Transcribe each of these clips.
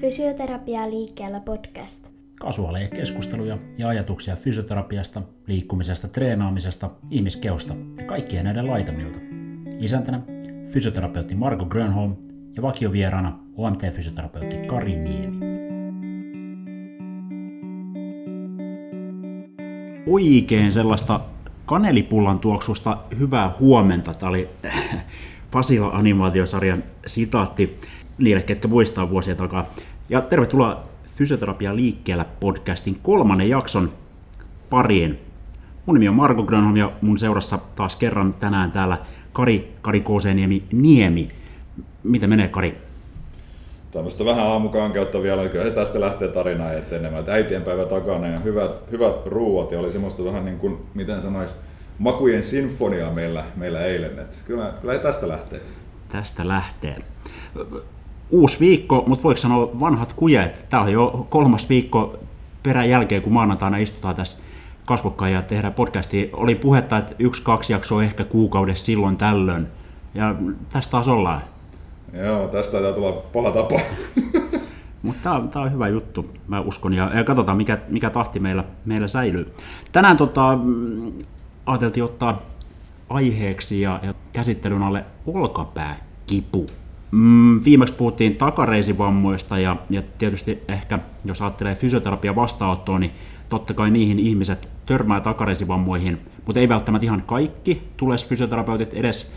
Fysioterapia liikkeellä podcast. Kasuaaleja keskusteluja ja ajatuksia fysioterapiasta, liikkumisesta, treenaamisesta, ihmiskeosta ja kaikkien näiden laitamilta. Isäntänä fysioterapeutti Marko Grönholm ja vakiovieraana OMT-fysioterapeutti Kari Niemi. Oikein sellaista kanelipullan tuoksusta hyvää huomenta. Tämä oli Pasila animaatiosarjan sitaatti niille, ketkä muistaa vuosia takaa. Ja tervetuloa Fysioterapia liikkeellä podcastin kolmannen jakson pariin. Mun nimi on Marko Grönholm ja mun seurassa taas kerran tänään täällä Kari, Kari Kooseniemi Niemi. Miten menee Kari? Tämmöistä vähän aamukankeutta vielä, kyllä tästä lähtee tarina etenemään. Äitienpäivä takana ja hyvät, hyvät ruuat ja oli semmoista vähän niin kuin, miten sanois, makujen sinfonia meillä, meillä eilen. Et kyllä, kyllä tästä lähtee. Tästä lähtee uusi viikko, mutta voiko sanoa vanhat kujet? Tämä on jo kolmas viikko perän jälkeen, kun maanantaina istutaan tässä kasvokkain ja tehdään podcastia. Oli puhetta, että yksi, kaksi jaksoa ehkä kuukaudessa silloin tällöin. Ja tästä taas ollaan. Joo, tästä taitaa tulla paha tapa. Mutta tämä on, on hyvä juttu, mä uskon. Ja, ja katsotaan, mikä, mikä tahti meillä, meillä säilyy. Tänään tota, mm, ajateltiin ottaa aiheeksi ja, ja käsittelyn alle olkapääkipu. Mm, viimeksi puhuttiin takareisivammoista ja, ja tietysti ehkä, jos ajattelee fysioterapian vastaanottoa, niin totta kai niihin ihmiset törmää takareisivammoihin, mutta ei välttämättä ihan kaikki tulee fysioterapeutit edes,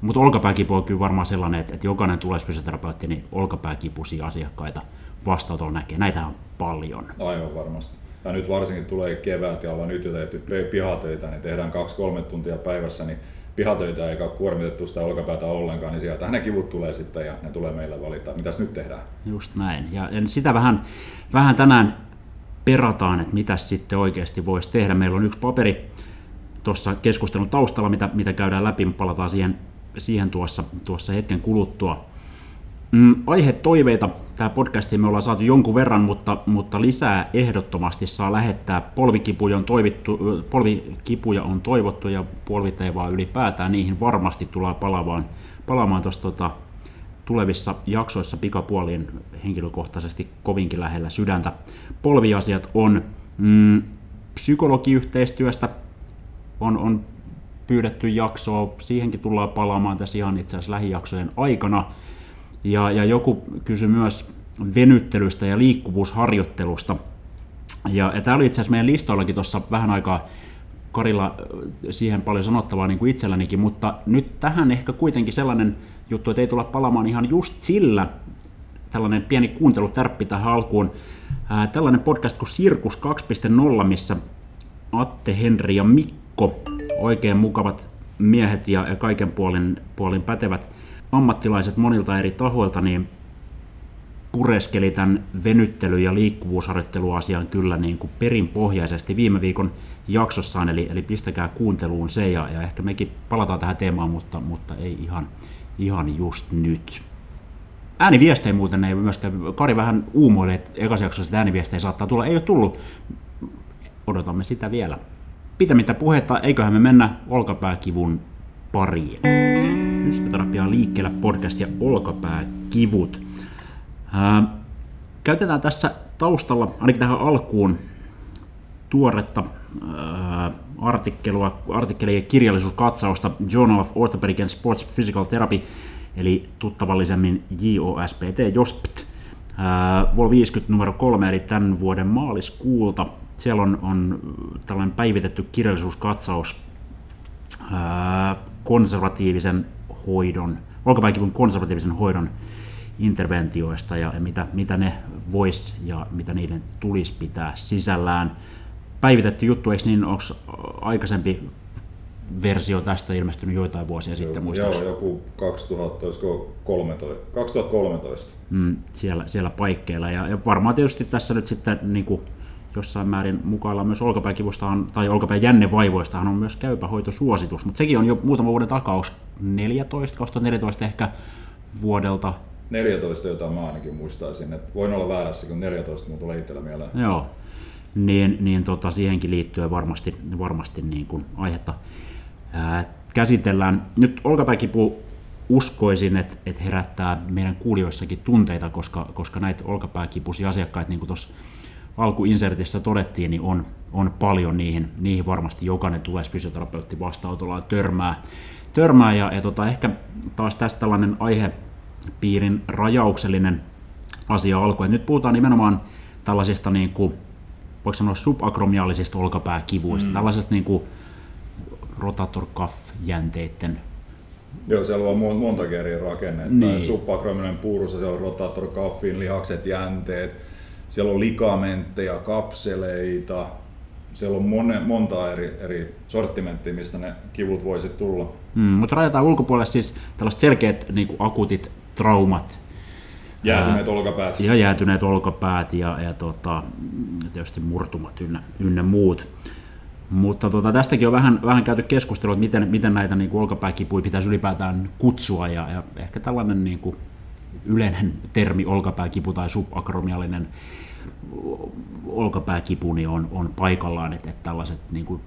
mutta olkapääkipu on kyllä varmaan sellainen, että, että jokainen tulee fysioterapeutti, niin olkapääkipuisia asiakkaita vastaanotolla näkee. Näitä on paljon. Aivan varmasti. Ja nyt varsinkin tulee kevät ja ollaan nyt jo tehty pihatöitä, niin tehdään kaksi-kolme tuntia päivässä, niin pihatöitä eikä ole kuormitettu sitä olkapäätä ollenkaan, niin sieltä ne kivut tulee sitten ja ne tulee meille valita, mitäs nyt tehdään. Just näin. Ja sitä vähän, vähän tänään perataan, että mitä sitten oikeasti voisi tehdä. Meillä on yksi paperi tuossa keskustelun taustalla, mitä, mitä käydään läpi, palataan siihen, siihen tuossa, tuossa hetken kuluttua. Mm, aihe toiveita. Tämä podcasti me ollaan saatu jonkun verran, mutta, mutta lisää ehdottomasti saa lähettää. Polvikipuja on, toivittu, polvikipuja on toivottu ja polviteivaa ylipäätään. Niihin varmasti tullaan palaamaan, palaamaan tuossa tota, tulevissa jaksoissa pikapuoliin henkilökohtaisesti kovinkin lähellä sydäntä. Polviasiat on mm, psykologiyhteistyöstä on, on pyydetty jaksoa, siihenkin tullaan palaamaan tässä ihan itse asiassa lähijaksojen aikana. Ja, ja joku kysyi myös venyttelystä ja liikkuvuusharjoittelusta. Ja, ja tämä oli itse asiassa meidän listoillakin tuossa vähän aikaa Karilla äh, siihen paljon sanottavaa niin kuin itsellänikin, mutta nyt tähän ehkä kuitenkin sellainen juttu, että ei tulla palaamaan ihan just sillä, tällainen pieni kuuntelutärppi tähän alkuun, ää, äh, tällainen podcast kuin Sirkus 2.0, missä Atte, Henri ja Mikko, oikein mukavat miehet ja, ja kaiken puolin, puolin pätevät ammattilaiset monilta eri tahoilta niin pureskeli tämän venyttely- ja liikkuvuusharjoitteluasian kyllä niin kuin perinpohjaisesti viime viikon jaksossaan, eli, eli pistäkää kuunteluun se, ja, ja ehkä mekin palataan tähän teemaan, mutta, mutta ei ihan, ihan just nyt. Ääniviestejä muuten ei myöskään, Kari vähän uumoili, että ekassa jaksossa ääniviestejä saattaa tulla, ei ole tullut, odotamme sitä vielä. Pitämättä puhetta, eiköhän me mennä olkapääkivun pariin. Fysioterapia liikkeellä podcast ja olkapääkivut. Ää, käytetään tässä taustalla, ainakin tähän alkuun, tuoretta ää, artikkelua, artikkeli- ja kirjallisuuskatsausta Journal of Orthopedic and Sports Physical Therapy, eli tuttavallisemmin JOSPT, JOSPT, Vol 50 numero 3, eli tämän vuoden maaliskuulta. Siellä on, on tällainen päivitetty kirjallisuuskatsaus ää, konservatiivisen hoidon, olkapääkivun konservatiivisen hoidon interventioista ja mitä, mitä ne vois ja mitä niiden tulisi pitää sisällään. Päivitetty juttu, eikö niin, onko aikaisempi versio tästä ilmestynyt joitain vuosia sitten muistaakseni? Joo, joku 2013. 2013. Mm, siellä, siellä paikkeilla ja, ja varmaan tietysti tässä nyt sitten niin kuin jossain määrin mukailla myös olkapääkivusta tai olkapään jännevaivoistahan on myös käypähoitosuositus, mutta sekin on jo muutama vuoden takaus, 14, 2014 ehkä vuodelta. 14, jota mä ainakin muistaisin, että voin olla väärässä, kun 14 mun tulee itsellä mieleen. Joo, niin, niin tota, siihenkin liittyen varmasti, varmasti niin kuin aihetta ää, käsitellään. Nyt olkapääkipu uskoisin, että, että herättää meidän kuulijoissakin tunteita, koska, koska näitä olkapääkipuisia asiakkaita, niin kuin tuossa alkuinsertissä todettiin, niin on, on paljon niihin, niihin varmasti jokainen tulee fysioterapeutti vastaanotolla törmää, törmää ja, ja tota, ehkä taas tästä tällainen aihepiirin rajauksellinen asia alkoi. Nyt puhutaan nimenomaan tällaisista niin kuin, voiko sanoa subakromiaalisista olkapääkivuista, mm. tällaisesta niin kuin rotator cuff jänteiden Joo, siellä on monta eri rakennetta. Niin. Subakrominen puurussa, siellä on rotator cuffin lihakset, jänteet, siellä on ligamentteja, kapseleita, siellä on mone, monta eri, eri sortimenttia, mistä ne kivut voisi tulla. Mm, mutta rajataan ulkopuolelle siis tällaiset selkeät niin kuin akuutit traumat. Jäätyneet ää, olkapäät. Ja jäätyneet olkapäät ja, ja tota, tietysti murtumat ynnä, ynnä muut. Mutta tota, tästäkin on vähän, vähän käyty keskustelua, että miten, miten näitä niin kuin olkapääkipuja pitäisi ylipäätään kutsua. Ja, ja ehkä tällainen niin kuin yleinen termi olkapääkipu tai subakromiallinen olkapääkipu niin on, on paikallaan, että, että tällaiset niin kuin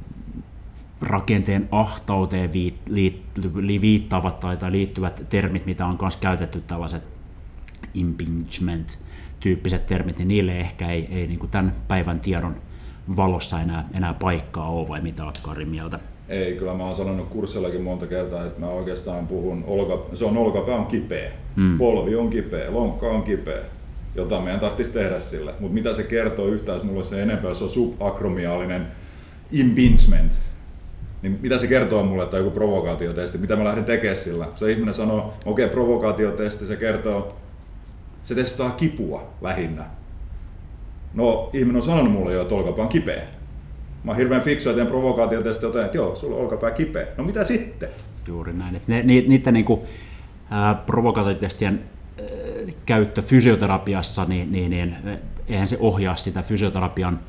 rakenteen ahtauteen viit, liit, viittaavat tai, tai liittyvät termit, mitä on myös käytetty, tällaiset impingement-tyyppiset termit, niin niille ehkä ei, ei niin kuin tämän päivän tiedon valossa enää, enää paikkaa ole, vai mitä olet Kari mieltä? Ei, kyllä mä oon sanonut kurssillakin monta kertaa, että mä oikeastaan puhun, olka, se on olkapää on kipeä, hmm. polvi on kipeä, lonkka on kipeä, jota meidän tarvitsisi tehdä sille. Mutta mitä se kertoo yhtään, jos mulle se enempää, se on subakromiaalinen impingement, niin mitä se kertoo mulle, että joku provokaatiotesti, mitä mä lähden tekemään sillä? Se ihminen sanoo, okei, okay, provokaatiotesti, se kertoo, se testaa kipua lähinnä. No, ihminen on sanonut mulle jo, että olkapää on kipeä. Mä oon hirveän fiksu, että provokaatiota ja sitten että joo, sulla on olkapää kipeä. No mitä sitten? Juuri näin. ne, ni, niiden niinku, provokaatiotestien käyttö fysioterapiassa, niin, niin, niin eihän se ohjaa sitä fysioterapian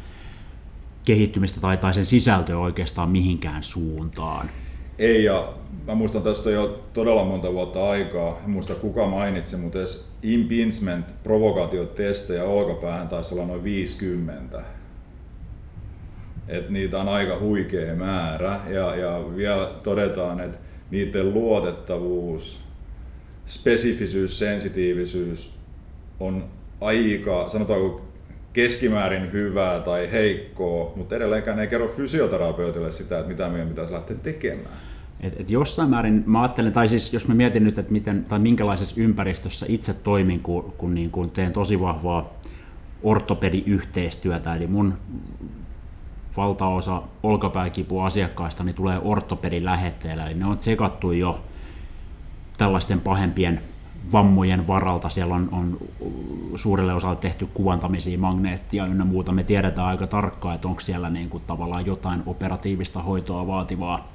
kehittymistä tai, tai sen sisältöä oikeastaan mihinkään suuntaan. Ei, ja mä muistan tästä jo todella monta vuotta aikaa, en muista kuka mainitsi, mutta edes impingement provokaatiotestejä olkapäähän taisi olla noin 50. Et niitä on aika huikea määrä ja, ja vielä todetaan, että niiden luotettavuus, spesifisyys, sensitiivisyys on aika, sanotaanko keskimäärin hyvää tai heikkoa, mutta edelleenkään ei kerro fysioterapeutille sitä, että mitä meidän pitäisi lähteä tekemään. Et, et jossain määrin mä ajattelen, tai siis jos mä mietin nyt, että miten, tai minkälaisessa ympäristössä itse toimin, kun, kun, niin kun teen tosi vahvaa ortopediyhteistyötä, eli mun valtaosa olkapääkipu asiakkaista niin tulee ortopedin lähetteellä, eli ne on tsekattu jo tällaisten pahempien vammojen varalta. Siellä on, on suurelle osalle tehty kuvantamisia, magneettia ynnä muuta. Me tiedetään aika tarkkaan, että onko siellä niin kuin tavallaan jotain operatiivista hoitoa vaativaa,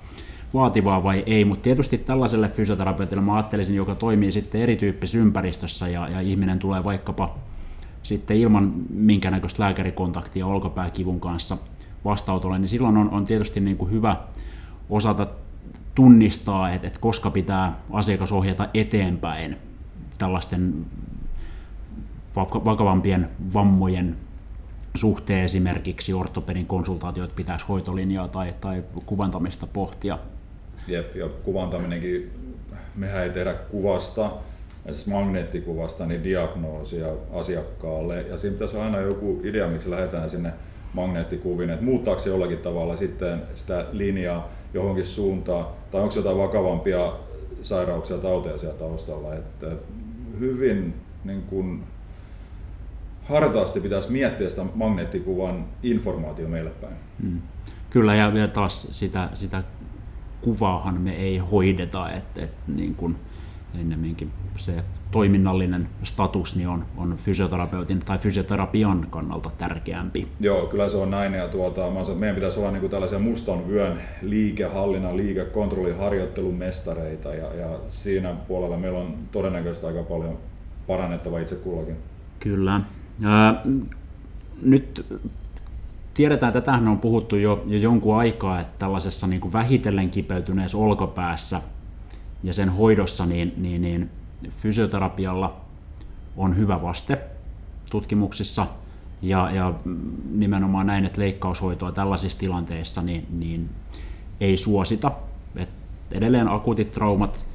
vaativaa vai ei, mutta tietysti tällaiselle fysioterapeutille mä ajattelisin, joka toimii sitten erityyppisessä ympäristössä ja, ja ihminen tulee vaikkapa sitten ilman minkäännäköistä lääkärikontaktia olkapääkivun kanssa vastautolle, niin silloin on, on tietysti niin kuin hyvä osata tunnistaa, että, että koska pitää asiakas ohjata eteenpäin tällaisten vakavampien vammojen suhteen esimerkiksi ortopedin konsultaatioita pitäisi hoitolinjaa tai, tai kuvantamista pohtia. Jep, ja kuvantaminenkin, mehän ei tehdä kuvasta, siis magneettikuvasta, niin diagnoosia asiakkaalle. Ja siinä pitäisi aina joku idea, miksi lähdetään sinne magneettikuviin, että muuttaako se jollakin tavalla sitten sitä linjaa johonkin suuntaan, tai onko jotain vakavampia sairauksia, tauteja siellä taustalla. Että hyvin niin kuin, hartaasti pitäisi miettiä sitä magneettikuvan informaatio meille päin. Hmm. Kyllä, ja vielä taas sitä, sitä kuvaahan me ei hoideta, että, että niin kuin ennemminkin se toiminnallinen status niin on, on fysioterapeutin tai fysioterapian kannalta tärkeämpi. Joo, kyllä se on näin. Ja tuota, mä sanon, meidän pitäisi olla niin kuin tällaisia mustan vyön liikehallinnan, liikekontrolliharjoittelun mestareita. Ja, ja siinä puolella meillä on todennäköisesti aika paljon parannettava itse kullakin. Kyllä. Ää, nyt tiedetään, että tähän on puhuttu jo, jo jonkun aikaa, että tällaisessa niin kuin vähitellen kipeytyneessä olkopäässä ja sen hoidossa niin, niin, niin fysioterapialla on hyvä vaste tutkimuksissa ja, ja nimenomaan näin, että leikkaushoitoa tällaisissa tilanteissa niin, niin ei suosita. Et edelleen akuutit traumat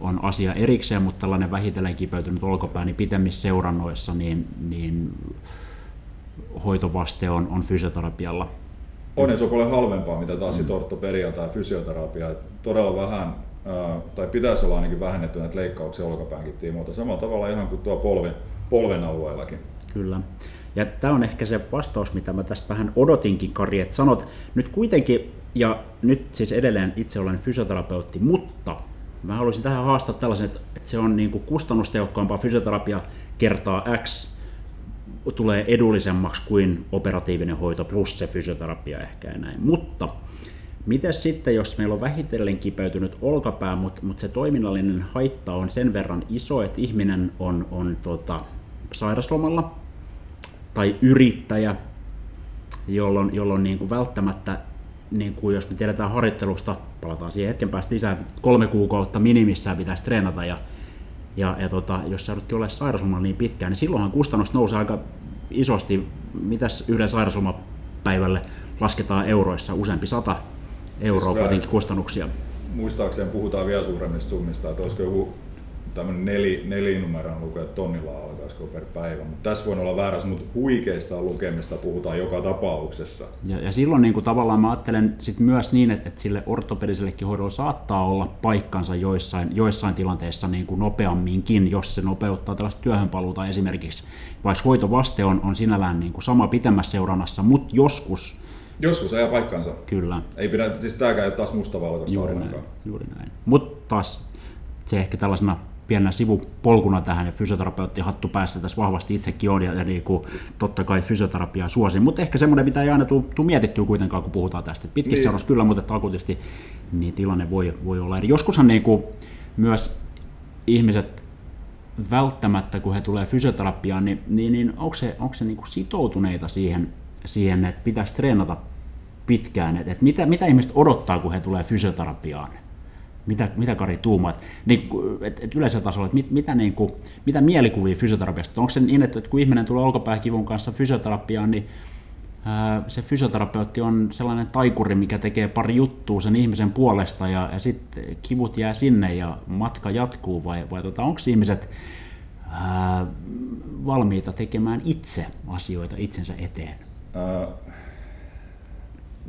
on asia erikseen, mutta tällainen vähitellen kipeytynyt olkapää, niin pitemmissä seurannoissa niin, niin hoitovaste on, on fysioterapialla. On ja se on paljon halvempaa, mitä taas mm. ortopedia tai fysioterapia. Todella vähän, tai pitäisi olla ainakin vähennetty näitä leikkauksia olkapäänkin tiimoilta. Samalla tavalla ihan kuin tuo polvi, polven alueellakin. Kyllä. Ja tämä on ehkä se vastaus, mitä mä tästä vähän odotinkin, Kari, että sanot nyt kuitenkin, ja nyt siis edelleen itse olen fysioterapeutti, mutta mä haluaisin tähän haastaa tällaisen, että se on niin kuin kustannustehokkaampaa fysioterapia kertaa X tulee edullisemmaksi kuin operatiivinen hoito plus se fysioterapia ehkä ja näin. Mutta miten sitten, jos meillä on vähitellen kipeytynyt olkapää, mutta, mutta se toiminnallinen haitta on sen verran iso, että ihminen on, on tota, sairaslomalla tai yrittäjä, jolloin, jolloin niin kuin välttämättä, niin kuin jos me tiedetään harjoittelusta, palataan siihen hetken päästä lisää, kolme kuukautta minimissään pitäisi treenata ja, ja, ja tota, jos sä joudutkin olemaan sairauslomalla niin pitkään, niin silloinhan kustannus nousee aika isosti. Mitäs yhden sairauslomapäivälle lasketaan euroissa? Useampi sata euroa siis kuitenkin kustannuksia. Muistaakseni puhutaan vielä suuremmista summista, että olisiko joku tämmöinen neli, nelinumeron luku, että tonnilla alkaisiko per päivä. Mutta tässä voi olla väärässä, mutta huikeista lukemista puhutaan joka tapauksessa. Ja, ja silloin niin kuin tavallaan mä ajattelen sit myös niin, että, että sille ortopedisellekin hoidolle saattaa olla paikkansa joissain, joissain tilanteissa niin kuin nopeamminkin, jos se nopeuttaa tällaista työhönpaluuta esimerkiksi. Vaikka hoitovaste on, on sinällään niin kuin sama pitemmässä seurannassa, mutta joskus Joskus ajaa paikkansa. Kyllä. Ei pidä, siis tämäkään ei ole taas mustavalkoista juuri näin, juuri näin. Mutta taas se ehkä tällaisena pienenä sivupolkuna tähän ja fysioterapeutti hattu päässä tässä vahvasti itsekin on ja, ja niin kuin, totta kai fysioterapiaa suosin, mutta ehkä semmoinen, mitä ei aina tule mietittyä kuitenkaan, kun puhutaan tästä. Pitkissä niin. seurassa kyllä, mutta akuutisti niin tilanne voi, voi olla eri. Joskushan niin kuin, myös ihmiset välttämättä, kun he tulee fysioterapiaan, niin, niin, niin onko se, onko se niin kuin sitoutuneita siihen, siihen, että pitäisi treenata pitkään, että, mitä, mitä ihmiset odottaa, kun he tulee fysioterapiaan? Mitä, mitä Kari tuumaat? Niin, et, et yleisellä tasolla, että mit, mitä, niin kuin, mitä mielikuvia fysioterapiasta? Onko se niin, että, että kun ihminen tulee olkapääkivun kanssa fysioterapiaan, niin ää, se fysioterapeutti on sellainen taikuri, mikä tekee pari juttua sen ihmisen puolesta ja, ja sitten kivut jää sinne ja matka jatkuu vai, vai tota, onko ihmiset ää, valmiita tekemään itse asioita itsensä eteen? Äh,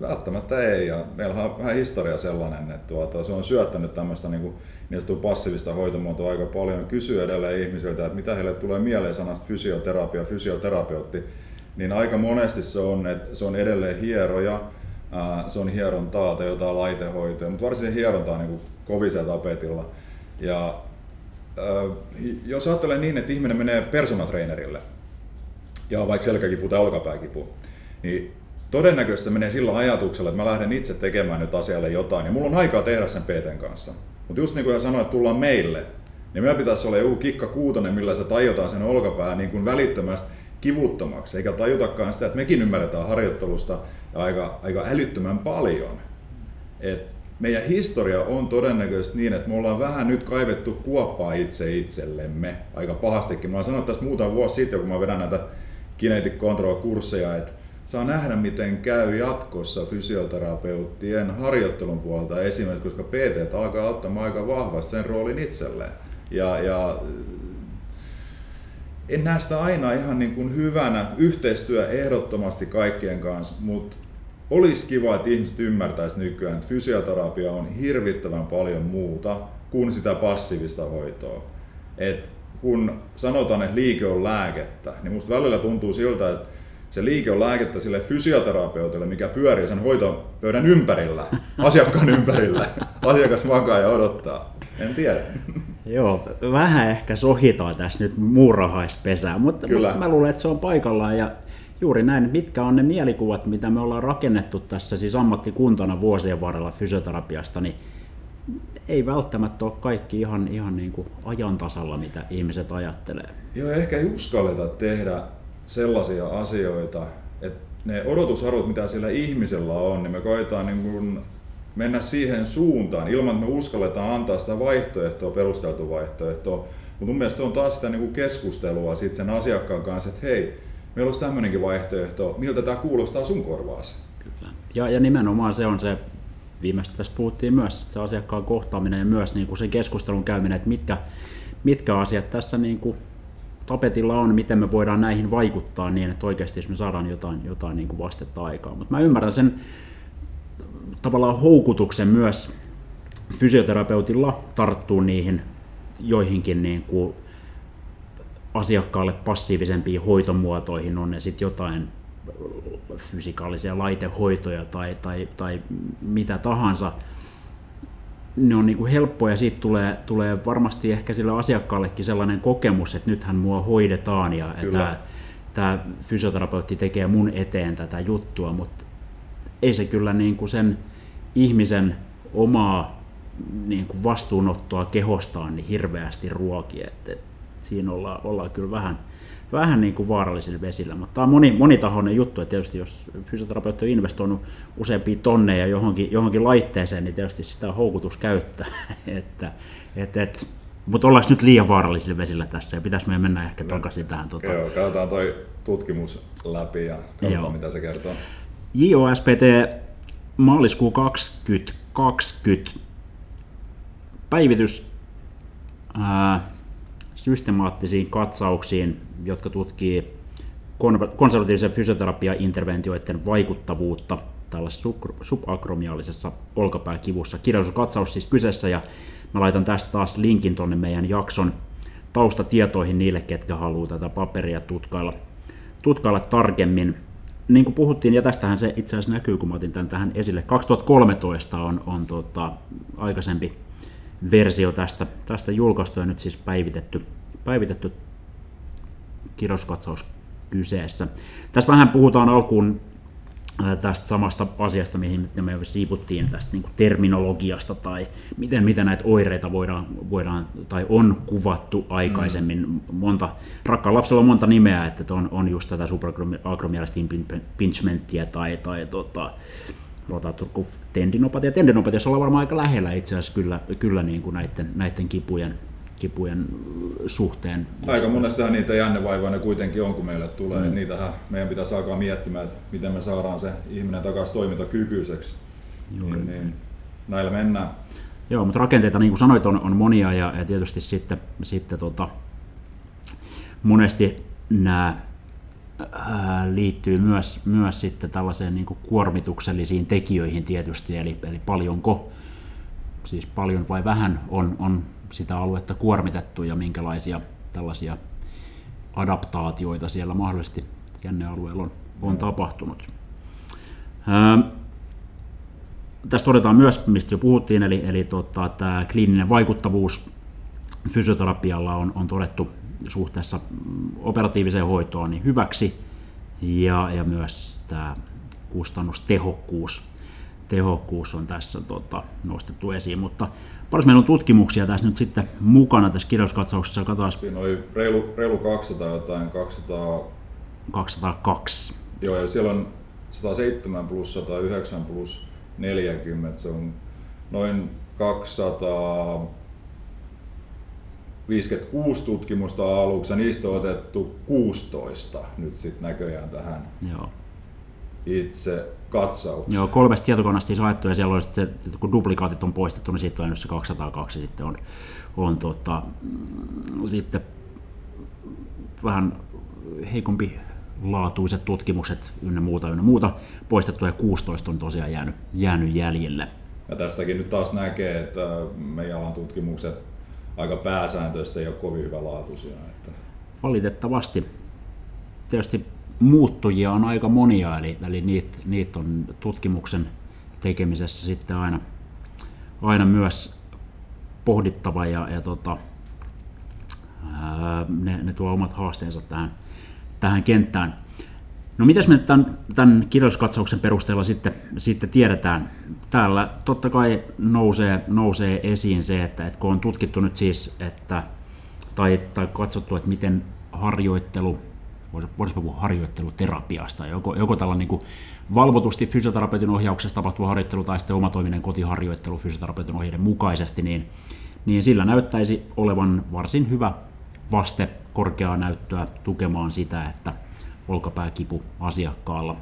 Välttämättä ei, ja meillä on vähän historia sellainen, että tuota, se on syöttänyt tämmöistä niin, niin passiivista hoitomuotoa aika paljon. Kysyy edelleen ihmisiltä, että mitä heille tulee mieleen sanasta fysioterapia, fysioterapeutti, niin aika monesti se on, että se on edelleen hieroja, se on hierontaa tai jotain laitehoitoja, mutta varsin hierontaa on niin kovisella tapetilla. Ja jos ajattelee niin, että ihminen menee personatrainerille ja on vaikka selkäkipu tai olkapääkipu, niin todennäköisesti menee sillä ajatuksella, että mä lähden itse tekemään nyt asialle jotain, ja mulla on aikaa tehdä sen PTn kanssa. Mutta just niin kuin hän sanoi, että tullaan meille, niin meillä pitäisi olla joku kikka kuutonen, millä se tajutaan sen olkapää niin kuin välittömästi kivuttomaksi, eikä tajutakaan sitä, että mekin ymmärretään harjoittelusta aika, aika älyttömän paljon. Et meidän historia on todennäköisesti niin, että me ollaan vähän nyt kaivettu kuoppaa itse itsellemme aika pahastikin. Mä oon sanonut tästä muutama vuosi sitten, kun mä vedän näitä Kinetic Control-kursseja, että saa nähdä, miten käy jatkossa fysioterapeuttien harjoittelun puolelta esimerkiksi, koska PT alkaa ottamaan aika vahvasti sen roolin itselleen. Ja, ja en näe sitä aina ihan niin kuin hyvänä yhteistyö ehdottomasti kaikkien kanssa, mutta olisi kiva, että ihmiset ymmärtäisivät nykyään, että fysioterapia on hirvittävän paljon muuta kuin sitä passiivista hoitoa. Et kun sanotaan, että liike on lääkettä, niin musta välillä tuntuu siltä, että se liike on lääkettä sille fysioterapeutille, mikä pyörii sen hoitopöydän ympärillä, asiakkaan ympärillä. Asiakas makaa ja odottaa. En tiedä. Joo, vähän ehkä sohitaan tässä nyt muurahaispesää, mutta, Kyllä. mutta mä luulen, että se on paikallaan ja juuri näin, mitkä on ne mielikuvat, mitä me ollaan rakennettu tässä siis ammattikuntana vuosien varrella fysioterapiasta, niin ei välttämättä ole kaikki ihan, ihan niin kuin ajan tasalla, mitä ihmiset ajattelee. Joo, ehkä ei uskalleta tehdä sellaisia asioita, että ne odotusarvot, mitä siellä ihmisellä on, niin me koetaan niin kuin mennä siihen suuntaan ilman, että me uskalletaan antaa sitä vaihtoehtoa, perusteltua vaihtoehtoa. Mutta mun mielestä se on taas sitä niin kuin keskustelua sit sen asiakkaan kanssa, että hei, meillä olisi tämmöinenkin vaihtoehto, miltä tämä kuulostaa sun korvaasi? Kyllä. Ja, ja nimenomaan se on se viimeistä tässä puhuttiin myös, se asiakkaan kohtaaminen ja myös niin kuin sen keskustelun käyminen, että mitkä, mitkä asiat tässä niin kuin tapetilla on, miten me voidaan näihin vaikuttaa niin, että oikeasti me saadaan jotain, jotain niin kuin vastetta aikaa. Mutta mä ymmärrän sen tavallaan houkutuksen myös fysioterapeutilla tarttuu niihin joihinkin niin kuin asiakkaalle passiivisempiin hoitomuotoihin, on ne sitten jotain fysikaalisia laitehoitoja tai, tai, tai mitä tahansa, ne on niin kuin helppoja ja siitä tulee, tulee varmasti ehkä sille asiakkaallekin sellainen kokemus, että nythän mua hoidetaan ja tämä, tämä fysioterapeutti tekee mun eteen tätä juttua, mutta ei se kyllä niin kuin sen ihmisen omaa niin kuin vastuunottoa kehostaan niin hirveästi ruoki, että, että siinä ollaan, ollaan kyllä vähän, vähän niin kuin vaarallisilla vesillä, mutta tämä on moni, monitahoinen juttu, että tietysti jos fysioterapeutti on investoinut useampia tonneja johonkin, johonkin laitteeseen, niin tietysti sitä on houkutus käyttää, että, että, että mutta ollaanko nyt liian vaarallisilla vesillä tässä ja pitäisi meidän mennä ehkä takaisin tähän. Tota... Joo, katsotaan toi tutkimus läpi ja katsotaan Joo. mitä se kertoo. JOSPT maaliskuu 2020 päivitys ää, systemaattisiin katsauksiin, jotka tutkii konservatiivisen fysioterapiainterventioiden vaikuttavuutta tällaisessa subakromiaalisessa olkapääkivussa. Kirjallisuuskatsaus siis kyseessä ja mä laitan tästä taas linkin tuonne meidän jakson taustatietoihin niille, ketkä haluaa tätä paperia tutkailla, tutkailla tarkemmin. Niin kuin puhuttiin, ja tästähän se itse asiassa näkyy, kun mä otin tämän tähän esille. 2013 on, on tota, aikaisempi versio tästä, tästä julkaistu ja nyt siis päivitetty, päivitetty kirjoituskatsaus kyseessä. Tässä vähän puhutaan alkuun äh, tästä samasta asiasta, mihin me siiputtiin tästä niin terminologiasta tai miten, miten näitä oireita voidaan, voidaan tai on kuvattu aikaisemmin. Mm. Monta, rakkaan lapsella on monta nimeä, että on, on just tätä supraakromialista impingementtiä tai, tai tota, rotator tendinopatia. Tendinopatiassa ollaan varmaan aika lähellä itse asiassa kyllä, kyllä niin kuin näiden, näiden kipujen, kipujen suhteen. Aika monestahan niitä jännevaivoja ne kuitenkin on, kun meille tulee. Mm. Niitähän meidän pitäisi alkaa miettimään, että miten me saadaan se ihminen takaisin toimintakykyiseksi. Juuri. Niin, niin, näillä mennään. Joo, mutta rakenteita, niin kuin sanoit, on, on monia ja, ja tietysti sitten, sitten tota, monesti nämä liittyy myös, myös sitten tällaiseen niin kuin kuormituksellisiin tekijöihin tietysti, eli, eli paljonko, siis paljon vai vähän on, on sitä aluetta kuormitettu ja minkälaisia tällaisia adaptaatioita siellä mahdollisesti jännealueella on, on tapahtunut. Ää, tässä todetaan myös, mistä jo puhuttiin, eli, eli tota, tämä kliininen vaikuttavuus fysioterapialla on, on todettu suhteessa operatiiviseen hoitoon niin hyväksi ja, ja myös tämä kustannustehokkuus tehokkuus on tässä tota, nostettu esiin, mutta paljon meillä on tutkimuksia tässä nyt sitten mukana tässä kirjauskatsauksessa. Katsotaan. Siinä oli reilu, reilu 200 jotain, 200... 202. Joo, ja siellä on 107 plus 109 plus 40, se on noin 200 56 tutkimusta aluksi ja niistä on otettu 16 nyt sitten näköjään tähän Joo. itse katsaukseen. Joo, kolmesta tietokoneesta on haettu ja siellä on sitten, kun duplikaatit on poistettu, niin siitä on se 202 sitten on, on tota, mm, sitten vähän heikompi laatuiset tutkimukset ynnä muuta, ynnä muuta poistettu ja 16 on tosiaan jäänyt, jäänyt jäljelle. Ja tästäkin nyt taas näkee, että meidän alan tutkimukset aika pääsääntöistä ole kovin hyvälaatuisia. Että... Valitettavasti. Tietysti muuttujia on aika monia, eli, eli niitä, niitä on tutkimuksen tekemisessä sitten aina, aina myös pohdittava ja, ja tota, ää, ne, ne tuo omat haasteensa tähän, tähän kenttään. No mitäs me tämän, tämän kirjalliskatsauksen perusteella sitten, sitten tiedetään? Täällä totta kai nousee, nousee esiin se, että, että kun on tutkittu nyt siis, että, tai, tai katsottu, että miten harjoittelu, voisi puhua harjoitteluterapiasta, joko, joko tällainen niin valvotusti fysioterapeutin ohjauksessa tapahtuva harjoittelu tai sitten omatoiminen kotiharjoittelu fysioterapeutin ohjeiden mukaisesti, niin, niin sillä näyttäisi olevan varsin hyvä vaste korkeaa näyttöä tukemaan sitä, että olkapääkipu asiakkaalla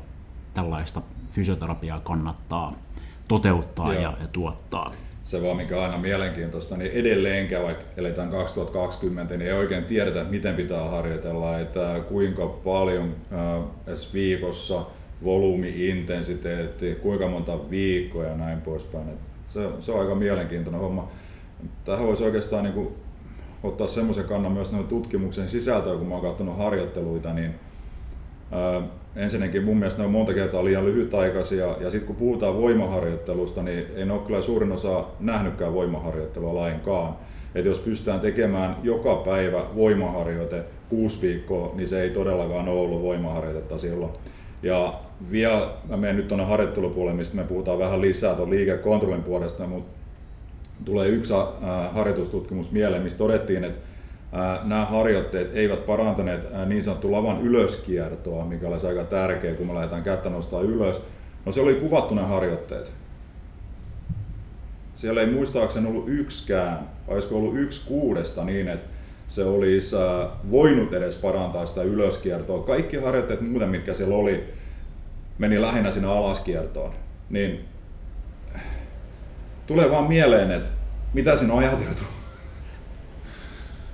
tällaista fysioterapiaa kannattaa toteuttaa ja, ja tuottaa. Se vaan mikä on aina mielenkiintoista, niin edelleenkään vaikka eletään 2020, niin ei oikein tiedetä, miten pitää harjoitella, että kuinka paljon äh, edes viikossa, volyymi, intensiteetti, kuinka monta viikkoa ja näin poispäin. Et se, se on aika mielenkiintoinen homma. Tähän voisi oikeastaan niin kuin, ottaa semmoisen kannan myös tutkimuksen sisältöä, kun mä oon katsonut harjoitteluita, niin ensinnäkin mun mielestä ne on monta kertaa liian lyhytaikaisia, ja sitten kun puhutaan voimaharjoittelusta, niin ei ole kyllä suurin osa nähnytkään voimaharjoittelua lainkaan. Et jos pystytään tekemään joka päivä voimaharjoite kuusi viikkoa, niin se ei todellakaan ole ollut voimaharjoitetta silloin. Ja vielä, mä menen nyt tuonne harjoittelupuolelle, mistä me puhutaan vähän lisää tuon liikekontrollin puolesta, mutta tulee yksi harjoitustutkimus mieleen, missä todettiin, että nämä harjoitteet eivät parantaneet niin sanottu lavan ylöskiertoa, mikä olisi aika tärkeä, kun me lähdetään kättä nostaa ylös. No se oli kuvattu ne harjoitteet. Siellä ei muistaakseni ollut yksikään, olisiko ollut yksi kuudesta niin, että se olisi voinut edes parantaa sitä ylöskiertoa. Kaikki harjoitteet muuten, mitkä siellä oli, meni lähinnä sinne alaskiertoon. Niin tulee vaan mieleen, että mitä siinä on ajateltu.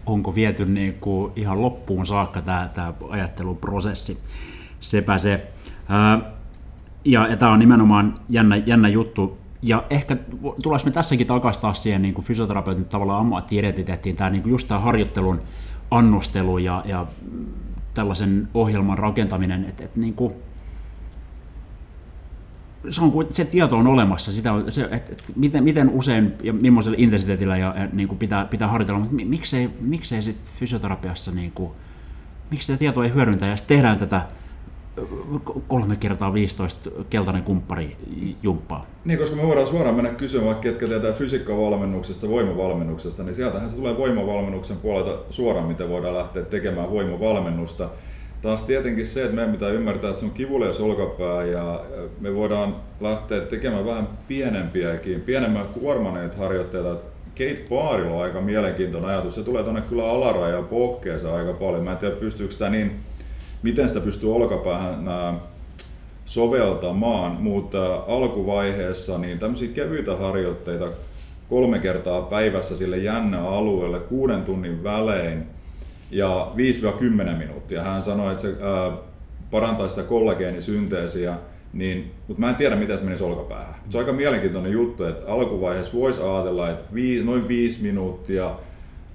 Onko viety niin kuin ihan loppuun saakka tämä, tämä ajatteluprosessi? Sepä se. ja, ja tämä on nimenomaan jännä, jännä juttu. Ja ehkä tullaan me tässäkin takaisin taas siihen niin fysioterapeutin tavallaan ammattiidentiteettiin, tämä niin kuin just tämä harjoittelun annostelu ja, ja tällaisen ohjelman rakentaminen, että, että niin kuin, se, on, se tieto on olemassa, sitä se, että, että miten, miten usein ja millaisella intensiteetillä ja, ja niin kuin pitää, pitää harjoitella, mutta miksei, miksei sit fysioterapiassa, niin kuin, miksi tätä tietoa ei hyödyntä ja sitten tehdään tätä kolme kertaa 15 keltainen kumppari jumppaa. Niin, koska me voidaan suoraan mennä kysymään, ketkä tietää fysiikkavalmennuksesta, voimavalmennuksesta, niin sieltähän se tulee voimavalmennuksen puolelta suoraan, miten voidaan lähteä tekemään voimavalmennusta taas tietenkin se, että meidän pitää ymmärtää, että se on kivulias olkapää ja me voidaan lähteä tekemään vähän pienempiäkin, pienemmän kuormaneita harjoitteita. Kate Baarilla on aika mielenkiintoinen ajatus. Se tulee tuonne kyllä alarajaan pohkeeseen aika paljon. Mä en tiedä, pystyykö sitä niin, miten sitä pystyy olkapäähän soveltamaan, mutta alkuvaiheessa niin tämmöisiä kevyitä harjoitteita kolme kertaa päivässä sille jännä alueelle kuuden tunnin välein – ja 5-10 minuuttia. Hän sanoi, että se ää, parantaa sitä kollageenisynteesiä, niin, mutta mä en tiedä, miten se menisi olkapäähän. Se on aika mielenkiintoinen juttu, että alkuvaiheessa voisi ajatella, että vii, noin 5 minuuttia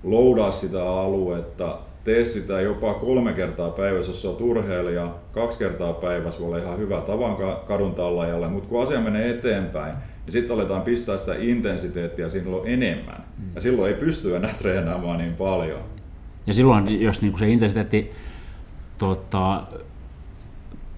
loudaa sitä aluetta, tee sitä jopa kolme kertaa päivässä, jos on urheilija, kaksi kertaa päivässä voi olla ihan hyvä tavan kadun tallajalle, mutta kun asia menee eteenpäin, niin sitten aletaan pistää sitä intensiteettiä silloin enemmän. Ja silloin ei pysty enää treenaamaan niin paljon. Ja silloin, jos niin se intensiteetti tota,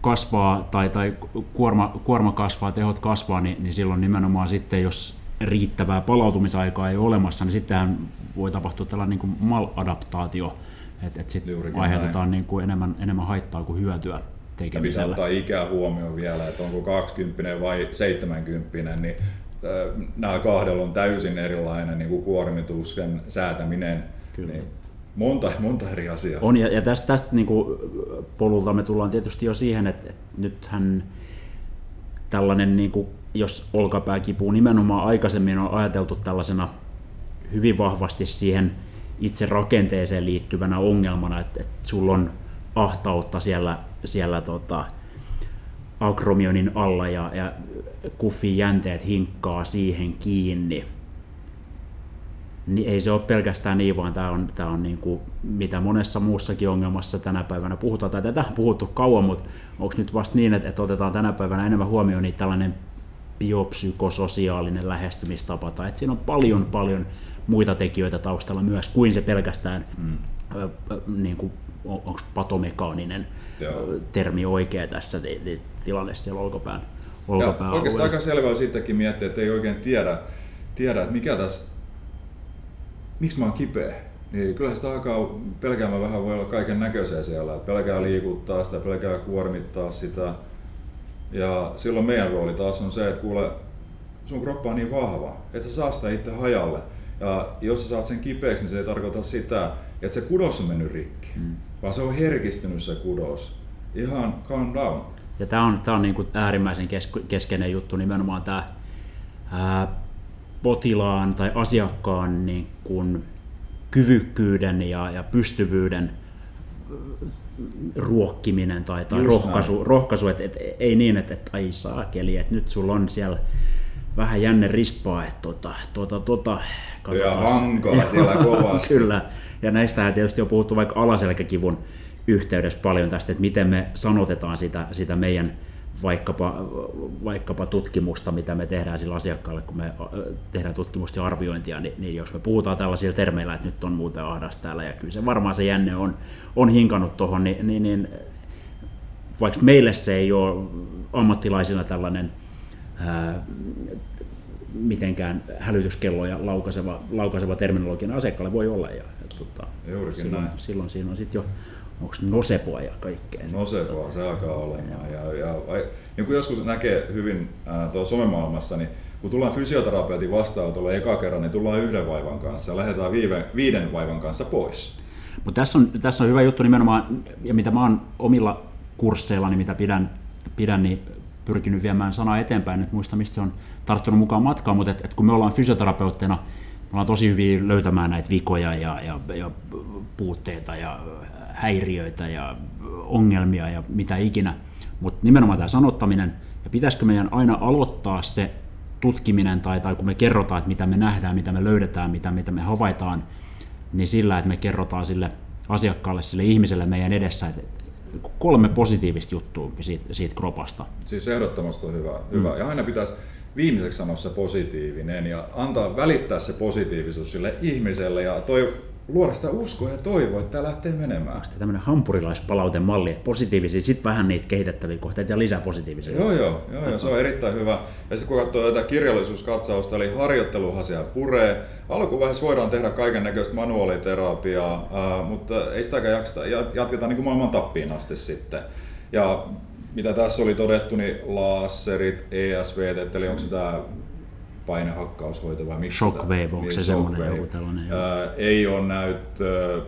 kasvaa tai, tai kuorma, kuorma kasvaa, tehot kasvaa, niin, niin silloin nimenomaan sitten, jos riittävää palautumisaikaa ei ole olemassa, niin sittenhän voi tapahtua tällainen niin kuin maladaptaatio, että et sitten aiheutetaan niin kuin enemmän, enemmän haittaa kuin hyötyä tekemisellä. Ja pitää ottaa ikää huomioon vielä, että onko 20 vai 70, niin nämä kahdella on täysin erilainen niin kuin kuormituksen säätäminen. Kyllä. Niin Monta, monta eri asiaa. On, ja, ja tästä, tästä niin kuin polulta me tullaan tietysti jo siihen, että, että nythän tällainen, niin kuin, jos olkapääkipu nimenomaan aikaisemmin on ajateltu tällaisena hyvin vahvasti siihen itse rakenteeseen liittyvänä ongelmana, että, että sulla on ahtautta siellä, siellä tota, akromionin alla ja, ja kuffin jänteet hinkkaa siihen kiinni niin ei se ole pelkästään niin, vaan tämä on, tämä on niin kuin, mitä monessa muussakin ongelmassa tänä päivänä puhutaan, tai tätä on puhuttu kauan, mutta onko nyt vasta niin, että, että otetaan tänä päivänä enemmän huomioon niin tällainen biopsykososiaalinen lähestymistapa, tai että siinä on paljon paljon muita tekijöitä taustalla myös kuin se pelkästään mm. ö, ö, niin kuin, onko patomekaaninen Joo. termi oikea tässä tilanteessa siellä olkapään, olkapään ja Oikeastaan aika selvä on sittenkin miettiä, että ei oikein tiedä, tiedä että mikä tässä miksi mä oon kipeä? Niin kyllähän sitä alkaa pelkäämään vähän voi olla kaiken näköisiä siellä. Että pelkää liikuttaa sitä, pelkää kuormittaa sitä. Ja silloin meidän rooli taas on se, että kuule, sun kroppa on niin vahva, että sä saa sitä itse hajalle. Ja jos sä saat sen kipeäksi, niin se ei tarkoita sitä, että se kudos on mennyt rikki, mm. vaan se on herkistynyt se kudos. Ihan calm down. Ja tämä on, tää on niinku äärimmäisen keskeinen juttu nimenomaan tämä potilaan tai asiakkaan niin kuin kyvykkyyden ja, ja pystyvyyden ruokkiminen tai, tai rohkaisu, rohkaisu että et, ei niin, että et, ai saakeli, että nyt sulla on siellä vähän jänne rispaa, että tota, tota, tota, ja hankaa siellä kovasti. Kyllä, ja näistähän tietysti on puhuttu vaikka alaselkäkivun yhteydessä paljon tästä, että miten me sanotetaan sitä, sitä meidän vaikkapa, vaikkapa tutkimusta, mitä me tehdään sillä asiakkaalle, kun me tehdään tutkimusta ja arviointia, niin, niin jos me puhutaan tällaisilla termeillä, että nyt on muuten ahdas täällä, ja kyllä se varmaan se jänne on, on hinkannut tuohon, niin, niin, niin vaikka meille se ei ole ammattilaisilla tällainen ää, mitenkään hälytyskelloja laukaiseva, laukaiseva terminologian asiakkaalle voi olla. Ja, ja tota, silloin, näin. silloin siinä on sitten jo onko nosepoa ja kaikkea. Nosepoa se alkaa olemaan. Ja, ja, niin kuin joskus näkee hyvin äh, tuolla somemaailmassa, niin kun tullaan fysioterapeutin vastaanotolle eka kerran, niin tullaan yhden vaivan kanssa ja lähdetään viive, viiden vaivan kanssa pois. Mutta tässä on, tässä on hyvä juttu nimenomaan, ja mitä mä oon omilla kursseillani, mitä pidän, pidän niin pyrkinyt viemään sanaa eteenpäin, nyt muista mistä se on tarttunut mukaan matkaan, mutta et, et kun me ollaan fysioterapeutteina, me ollaan tosi hyvin löytämään näitä vikoja ja, ja, ja puutteita ja häiriöitä ja ongelmia ja mitä ikinä, mutta nimenomaan tämä sanottaminen, ja pitäisikö meidän aina aloittaa se tutkiminen tai, tai kun me kerrotaan, että mitä me nähdään, mitä me löydetään, mitä, mitä me havaitaan, niin sillä, että me kerrotaan sille asiakkaalle, sille ihmiselle meidän edessä, että kolme positiivista juttua siitä, siitä kropasta. Siis ehdottomasti on hyvä. Mm. hyvä. Ja aina pitäisi viimeiseksi sanoa se positiivinen ja antaa välittää se positiivisuus sille ihmiselle ja toi luoda sitä uskoa ja toivoa, että tämä lähtee menemään. Sitten tämmöinen hampurilaispalautemalli, että positiivisia, sitten vähän niitä kehitettäviä kohteita ja lisää positiivisia. Joo, joo, joo, joo se on erittäin hyvä. Ja sitten kun katsoo tätä kirjallisuuskatsausta, eli harjoitteluhasia puree, alkuvaiheessa voidaan tehdä kaiken näköistä manuaaliterapiaa, mutta ei sitäkään jakseta. Jatketaan niin kuin maailman tappiin asti sitten. Ja mitä tässä oli todettu, niin laserit, ESV, eli onko se tämä painehakkaushoito vai miksi? Shockwave, onko niin, se semmoinen joku tällainen? Ää, ei ole näyttöä.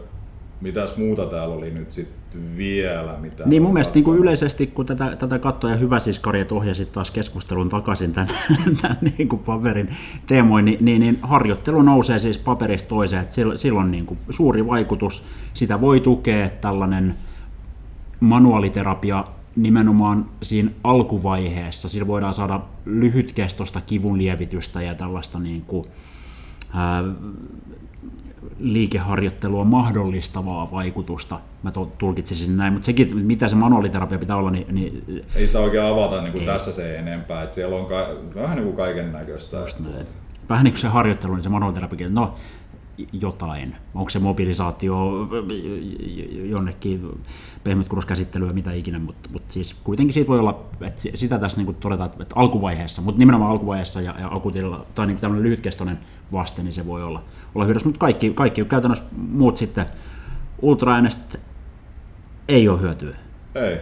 Mitäs muuta täällä oli nyt sitten vielä? Mitä niin mun mielestä niin kuin yleisesti, kun tätä, tätä kattoja hyvä siskari, että ohjasit taas keskustelun takaisin tämän, tämän niin kuin paperin teemoin, niin, niin, niin, harjoittelu nousee siis paperista toiseen, että silloin niin kuin suuri vaikutus, sitä voi tukea tällainen manuaaliterapia nimenomaan siinä alkuvaiheessa. Sillä voidaan saada lyhytkestoista kivun lievitystä ja tällaista niin kuin, ää, liikeharjoittelua mahdollistavaa vaikutusta. Mä tulkitsisin näin, mutta sekin, mitä se manuaaliterapia pitää olla, niin... niin ei sitä oikein avata niin kuin tässä se enempää, että siellä on ka- vähän niin kuin kaiken näköistä. Vähän niin kuin se harjoittelu, niin se manuaaliterapia, no jotain. Onko se mobilisaatio jonnekin pehmytkuruskäsittelyä, mitä ikinä, mutta, mutta siis kuitenkin siitä voi olla, että sitä tässä niin todetaan, että alkuvaiheessa, mutta nimenomaan alkuvaiheessa ja, ja akutilla, tai niin tämmöinen lyhytkestoinen vaste, niin se voi olla, olla hyödyssä, mutta kaikki, kaikki käytännössä muut sitten ultraäänestä ei ole hyötyä. Ei.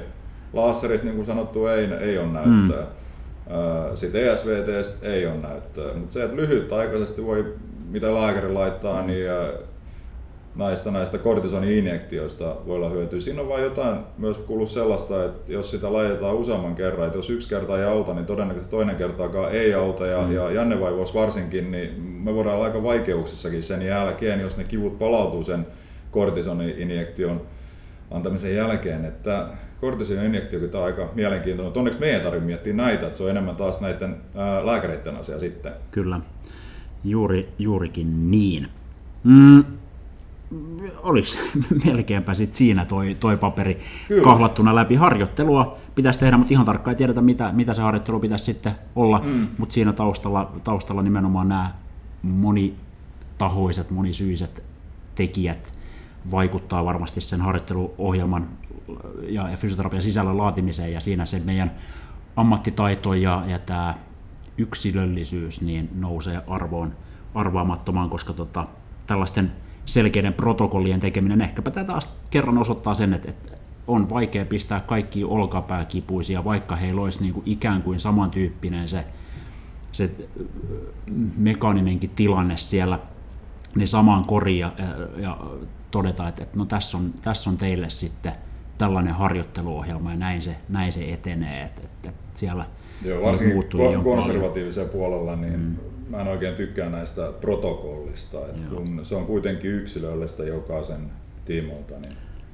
Laserista, niin kuin sanottu, ei, ei ole näyttöä. Mm. Sitten ESVT ei ole näyttöä, mutta se, että lyhytaikaisesti voi mitä lääkäri laittaa, niin näistä, näistä kortisoni-injektioista voi olla hyötyä. Siinä on vain jotain myös kuullut sellaista, että jos sitä laitetaan useamman kerran, että jos yksi kerta ei auta, niin todennäköisesti toinen kertaakaan ei auta. Ja, mm. ja Janne Vaivos varsinkin, niin me voidaan olla aika vaikeuksissakin sen jälkeen, jos ne kivut palautuu sen kortisoni-injektion antamisen jälkeen. Että kortisoni-injektiokin on aika mielenkiintoinen. Onneksi meidän tarvitse miettiä näitä, että se on enemmän taas näiden ää, lääkäreiden asia sitten. Kyllä. Juuri, juurikin niin. Mm, oliko melkeinpä sit siinä toi, toi paperi Kyllä. kahlattuna läpi. Harjoittelua pitäisi tehdä, mutta ihan tarkkaan ei tiedetä, mitä, mitä se harjoittelu pitäisi sitten olla. Mm. Mutta siinä taustalla, taustalla nimenomaan nämä monitahoiset, monisyiset tekijät vaikuttaa varmasti sen harjoitteluohjelman ja, ja fysioterapian sisällön laatimiseen ja siinä se meidän ammattitaito ja, ja tämä yksilöllisyys niin nousee arvoon arvaamattomaan, koska tota, tällaisten selkeiden protokollien tekeminen ehkäpä tätä taas kerran osoittaa sen, että, että on vaikea pistää kaikki olkapääkipuisia, vaikka heillä olisi niin kuin ikään kuin samantyyppinen se, se mekaaninenkin tilanne siellä, niin samaan koriin ja, ja todeta, että, että no tässä on, tässä on teille sitten tällainen harjoitteluohjelma ja näin se, näin se etenee, että, että siellä – Joo, varsinkin kon- konservatiivisen puolella, niin mm. mä en oikein tykkää näistä protokollista, että kun se on kuitenkin yksilöllistä jokaisen tiimolta. Niin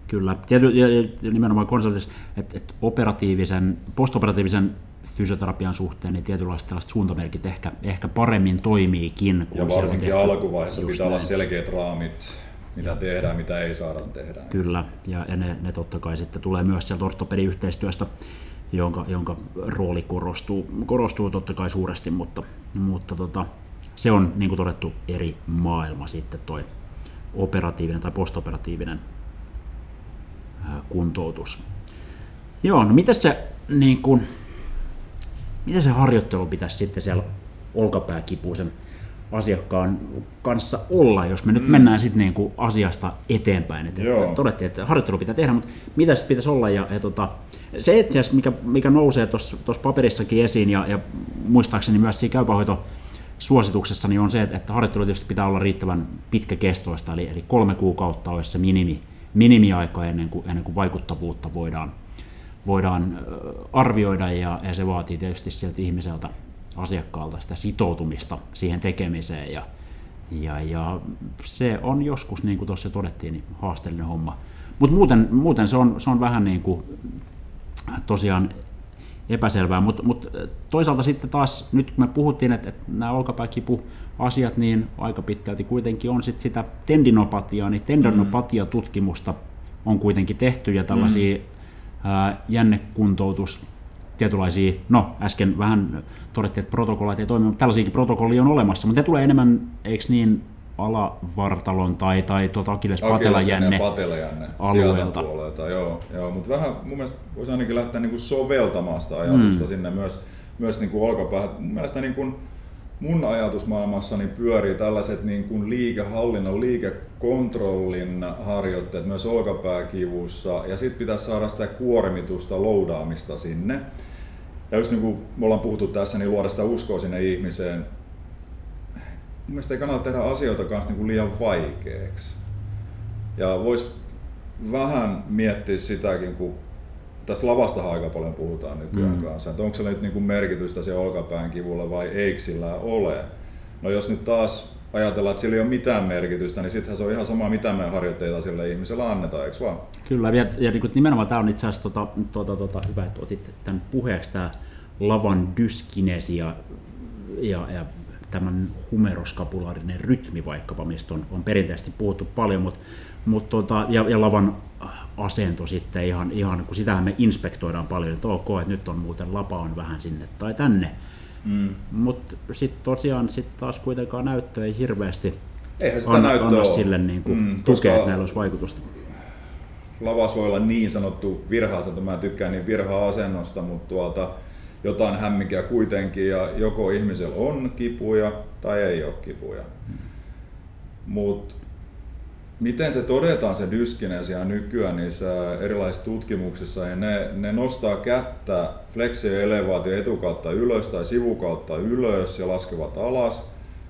Kyllä, ja, ja, ja nimenomaan konservatiivisen, että, että operatiivisen, postoperatiivisen fysioterapian suhteen, niin tietynlaiset tällaiset suuntamerkit ehkä, ehkä paremmin toimiikin. Kun ja varsinkin alkuvaiheessa pitää näin. olla selkeät raamit, mitä tehdään, mitä ei saada tehdä. Kyllä, ja, ja ne, ne totta kai sitten tulee myös sieltä ortopediyhteistyöstä, jonka, jonka rooli korostuu, korostuu totta kai suuresti, mutta, mutta tota, se on niin kuin todettu eri maailma sitten toi operatiivinen tai postoperatiivinen kuntoutus. Joo, no mitä se, niin kuin, mitä se harjoittelu pitäisi sitten siellä olkapääkipuisen asiakkaan kanssa olla, jos me nyt mm. mennään sitten niin kuin asiasta eteenpäin. Että, että todettiin, että harjoittelu pitää tehdä, mutta mitä sitten pitäisi olla? Ja, ja tota, se itse asiassa, mikä, mikä nousee tuossa paperissakin esiin ja, ja muistaakseni myös siinä käypähoito suosituksessa, niin on se, että harjoittelu tietysti pitää olla riittävän pitkäkestoista, eli, eli kolme kuukautta olisi se minimi, minimiaika ennen kuin, ennen kuin vaikuttavuutta voidaan, voidaan arvioida, ja, ja se vaatii tietysti sieltä ihmiseltä asiakkaalta sitä sitoutumista siihen tekemiseen. Ja, ja, ja se on joskus, niin kuin tuossa todettiin, niin haasteellinen homma. Mutta muuten, muuten se, on, se on vähän niin kuin tosiaan epäselvää, mutta mut toisaalta sitten taas, nyt kun me puhuttiin, että, että nämä olkapääkipu-asiat, niin aika pitkälti kuitenkin on sit sitä tendinopatiaa, niin tendinopatiatutkimusta on kuitenkin tehty ja tällaisia mm. ää, jännekuntoutus tietynlaisia, no äsken vähän todettiin, että protokollat ei toimi, mutta tällaisiakin protokollia on olemassa, mutta ne tulee enemmän, eikö niin, alavartalon tai, tai tuota Akilespatelajänne alueelta. Puolelta, joo, joo, mutta vähän mun mielestä voisi ainakin lähteä niin kuin soveltamaan sitä ajatusta mm. sinne myös, myös niin kuin olkapäähän. Mun mielestä niin kuin mun ajatusmaailmassani pyörii tällaiset niin kuin liikehallinnan, liikekontrollin harjoitteet myös olkapääkivussa ja sitten pitäisi saada sitä kuormitusta, loudaamista sinne. Ja just niin kuin me ollaan puhuttu tässä, niin luoda sitä uskoa sinne ihmiseen. Mun mielestä ei kannata tehdä asioita kanssa niin kuin liian vaikeaksi. Ja vois vähän miettiä sitäkin, kun tästä lavastahan aika paljon puhutaan nykyään mm. kanssa, että onko se nyt niin kuin merkitystä se olkapään kivulla vai eikö sillä ole. No jos nyt taas ajatellaan, että sillä ei ole mitään merkitystä, niin sittenhän se on ihan sama, mitä me harjoitteita sille ihmiselle annetaan, eikö vaan? Kyllä, ja, ja niin kuin nimenomaan tämä on itse asiassa tota, tota, tota, hyvä, että otit tämän puheeksi, tämä lavan dyskinesia ja, ja tämän humeroskapulaarinen rytmi vaikkapa, mistä on, on perinteisesti puhuttu paljon, mutta, mutta tota, ja, ja lavan asento sitten ihan, ihan kun sitähän me inspektoidaan paljon, että ok, että nyt on muuten lapa on vähän sinne tai tänne. Mm. Mutta sitten tosiaan sit taas kuitenkaan näyttö ei hirveästi Eihän sitä anna, anna sille niin kuin mm, tukea, että näillä olisi vaikutusta. Lavas voi olla niin sanottu virha-asento, mä tykkään niin virha-asennosta, mutta tuota, jotain hämminkiä kuitenkin ja joko ihmisellä on kipuja tai ei ole kipuja. Mutta miten se todetaan se dyskinesia nykyään niissä erilaisissa tutkimuksissa, ja ne, ne nostaa kättä flexio elevaatio etukautta ylös tai sivukautta ylös ja laskevat alas,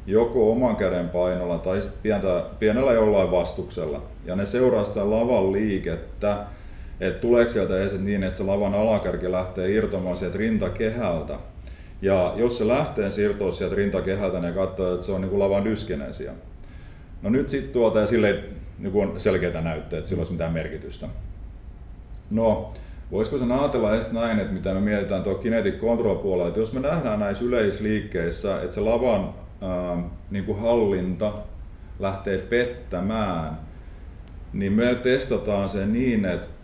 joko oman käden painolla tai pientä, pienellä jollain vastuksella. Ja ne seuraa sitä lavan liikettä, että tuleeko sieltä edes niin, että se lavan alakärki lähtee irtomaan sieltä rintakehältä. Ja jos se lähtee siirtoa sieltä rintakehältä, niin katsoo, että se on niin kuin lavan dyskinesia. No nyt sitten tuota, ja sille niin on selkeää näyttöä, että sillä olisi mitään merkitystä. No, voisiko sen ajatella edes näin, että mitä me mietitään tuo kinetic control puolella, että jos me nähdään näissä yleisliikkeissä, että se lavan ää, niin kuin hallinta lähtee pettämään, niin me testataan se niin, että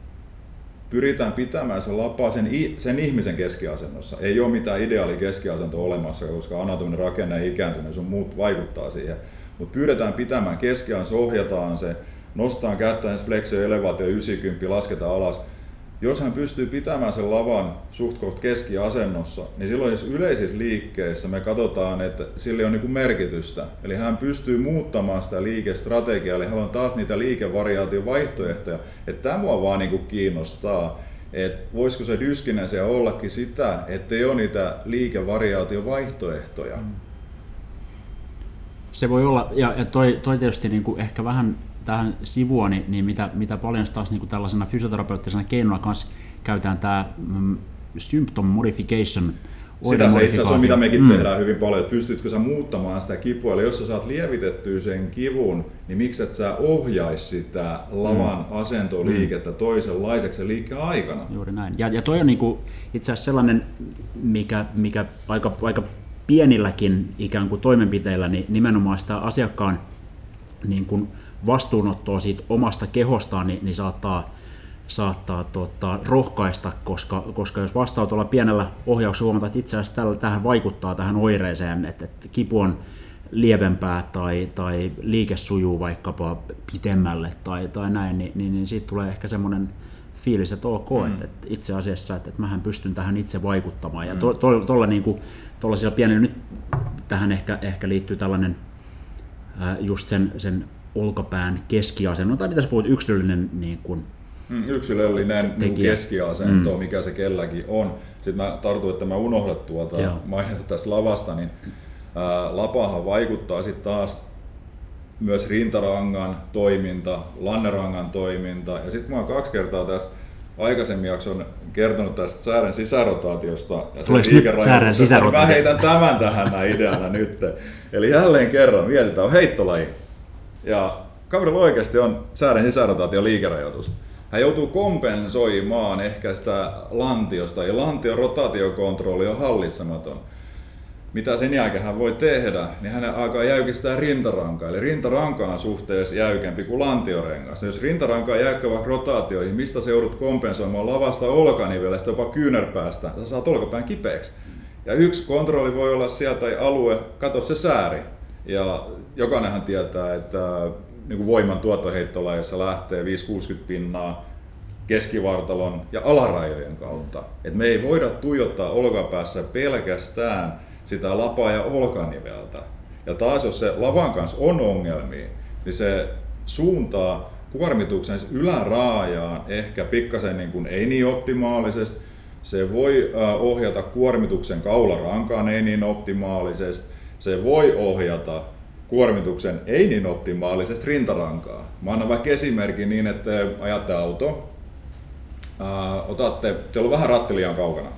pyritään pitämään se lapa sen, sen ihmisen keskiasennossa. Ei ole mitään ideaali keskiasento olemassa, koska anatominen rakenne ja ikääntyneys on muut vaikuttaa siihen mutta pyydetään pitämään keskiään, ohjataan se, nostetaan kättä, flexio, elevaatio 90, lasketaan alas. Jos hän pystyy pitämään sen lavan suht koht keskiasennossa, niin silloin jos yleisissä liikkeissä me katsotaan, että sillä on niin merkitystä. Eli hän pystyy muuttamaan sitä liikestrategiaa, eli hän on taas niitä liikevaihtoehtoja. Että tämä mua vaan niin kiinnostaa, että voisiko se dyskinesia ollakin sitä, että ei ole niitä liikevariaatiovaihtoehtoja. Se voi olla, ja, ja toi, toi tietysti niin kuin ehkä vähän tähän sivua, niin, niin mitä, mitä paljon taas niin kuin tällaisena fysioterapeuttisena keinona kanssa käytetään tämä mm, symptom modification sitä se itse asiassa on, mitä mekin mm. tehdään hyvin paljon, että pystytkö sä muuttamaan sitä kipua, eli jos sä saat lievitettyä sen kivun, niin miksi et sä ohjaisi sitä lavan mm. asentoliikettä toisenlaiseksi liikkeen aikana? Juuri näin. Ja, ja toi on niinku itse asiassa sellainen, mikä, mikä aika, aika pienilläkin ikään kuin toimenpiteillä, niin nimenomaan sitä asiakkaan niin kuin vastuunottoa siitä omasta kehostaan, niin, niin saattaa saattaa tota, rohkaista, koska, koska jos vastaanotolla pienellä ohjauksella huomataan, että itse asiassa tällä, tähän vaikuttaa tähän oireeseen, että, että kipu on lievempää tai, tai liike sujuu vaikkapa pitemmälle tai, tai näin, niin, niin, niin siitä tulee ehkä semmoinen fiilis, että ok, mm. että, että itse asiassa, että, että mähän pystyn tähän itse vaikuttamaan. Ja tuolla to, to, niin kuin, pienellä, nyt tähän ehkä, ehkä liittyy tällainen just sen, sen olkapään keskiasennon, tai mitä sä puhut, yksilöllinen niin kuin, Mm, yksilöllinen niin keskiasento, mm. mikä se kelläkin on. Sitten mä tartuin, että mä unohdan tuota mainita tästä lavasta, niin ää, lapahan vaikuttaa sitten taas myös rintarangan toiminta, lannerangan toiminta. Ja sitten mä oon kaksi kertaa tässä aikaisemmin jakson kertonut tästä säären sisärotaatiosta ja sen säären sisärotaatio? Mä heitän tämän tähän näin ideana nyt. Eli jälleen kerran mietitään, on heittolaji. Ja kaverilla oikeasti on säären sisärotaatio liikerajoitus hän joutuu kompensoimaan ehkä sitä lantiosta ja lantion rotaatiokontrolli on hallitsematon. Mitä sen jälkeen hän voi tehdä, niin hän alkaa jäykistää rintarankaa. Eli rintaranka on suhteessa jäykempi kuin lantiorengas. Jos rintaranka on jäykkä vaikka rotaatioihin, mistä se joudut kompensoimaan lavasta olkanivelestä jopa kyynärpäästä, sä saat olkapään kipeäksi. Ja yksi kontrolli voi olla sieltä alue, kato se sääri. Ja jokainenhan tietää, että niin kuin voiman tuottoheittolajissa lähtee 5-60 pinnaa keskivartalon ja alarajojen kautta. Et me ei voida tuijottaa olkapäässä pelkästään sitä lapaa ja olkaniveltä. Ja taas jos se lavan kanssa on ongelmia, niin se suuntaa kuormituksen yläraajaan ehkä pikkasen niin kuin ei niin optimaalisesti. Se voi ohjata kuormituksen kaularankaan ei niin optimaalisesti. Se voi ohjata kuormituksen ei niin optimaalisesti rintarankaa. Mä annan vaikka esimerkin niin, että ajatte auto, äh, otatte, teillä on vähän ratti liian kaukana.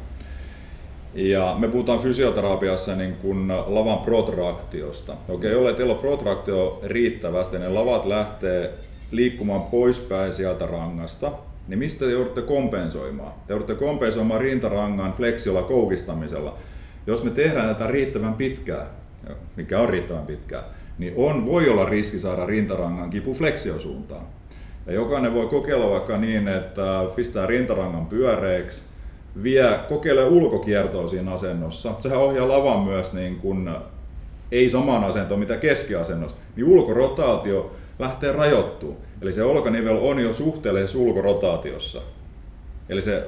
Ja me puhutaan fysioterapiassa niin kuin lavan protraktiosta. Okei, jollei teillä on protraktio riittävästi, niin lavat lähtee liikkumaan poispäin sieltä rangasta, niin mistä te joudutte kompensoimaan? Te joudutte kompensoimaan rintarangan fleksiolla koukistamisella. Jos me tehdään tätä riittävän pitkään, mikä on riittävän pitkään, niin on, voi olla riski saada rintarangan kipu fleksiosuuntaan. Ja jokainen voi kokeilla vaikka niin, että pistää rintarangan pyöreäksi, vie, kokeilee ulkokiertoa siinä asennossa. Sehän ohjaa lavan myös niin kuin, ei samaan asentoon mitä keskiasennossa, niin ulkorotaatio lähtee rajoittuu. Eli se olkanivel on jo suhteellisessa ulkorotaatiossa. Eli se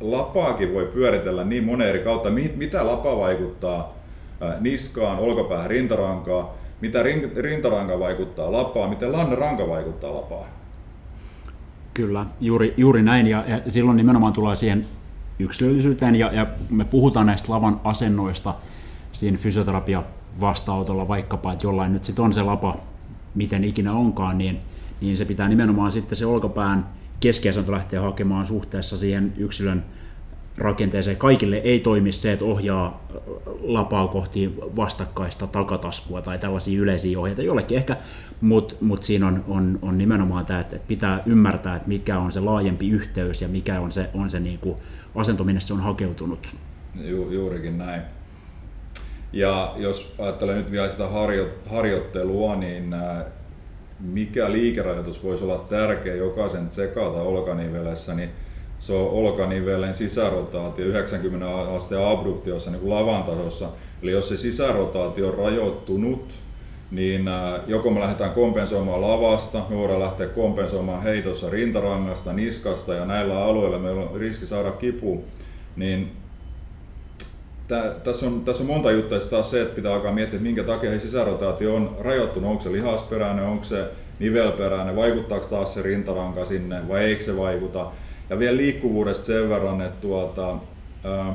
lapaakin voi pyöritellä niin monen eri kautta, mitä lapa vaikuttaa niskaan, olkapäähän, rintarankaan, mitä rintaranka vaikuttaa lapaan, miten lanneranka vaikuttaa lapaan. Kyllä, juuri, juuri näin. Ja, ja silloin nimenomaan tulee siihen yksilöllisyyteen, ja, ja me puhutaan näistä lavan asennoista siinä fysioterapia vastaanotolla vaikkapa, että jollain nyt sitten on se lapa, miten ikinä onkaan, niin, niin se pitää nimenomaan sitten se olkapään keskiasento lähteä hakemaan suhteessa siihen yksilön rakenteeseen. Kaikille ei toimi se, että ohjaa lapaa kohti vastakkaista takataskua tai tällaisia yleisiä ohjeita. Jollekin ehkä, mutta mut siinä on, on, on nimenomaan tämä, että pitää ymmärtää, että mikä on se laajempi yhteys ja mikä on se, on se niin kuin asento, minne se on hakeutunut. Ju, juurikin näin. Ja jos ajattelen nyt vielä sitä harjo, harjoittelua, niin äh, mikä liikerajoitus voisi olla tärkeä jokaisen tsekata olkanivelessä, niin se on olkanivelen sisärotaatio 90 asteen abduktiossa niin kuin lavan tasossa. Eli jos se sisärotaatio on rajoittunut, niin äh, joko me lähdetään kompensoimaan lavasta, me voidaan lähteä kompensoimaan heitossa rintarangasta, niskasta ja näillä alueilla meillä on riski saada kipu, niin tässä on, tässä on monta juttua. taas se, että pitää alkaa miettiä, että minkä takia sisärotaatio on rajoittunut. Onko se lihasperäinen, onko se nivelperäinen, vaikuttaako taas se rintaranka sinne vai eikö se vaikuta. Ja vielä liikkuvuudesta sen verran, että tuota, ää,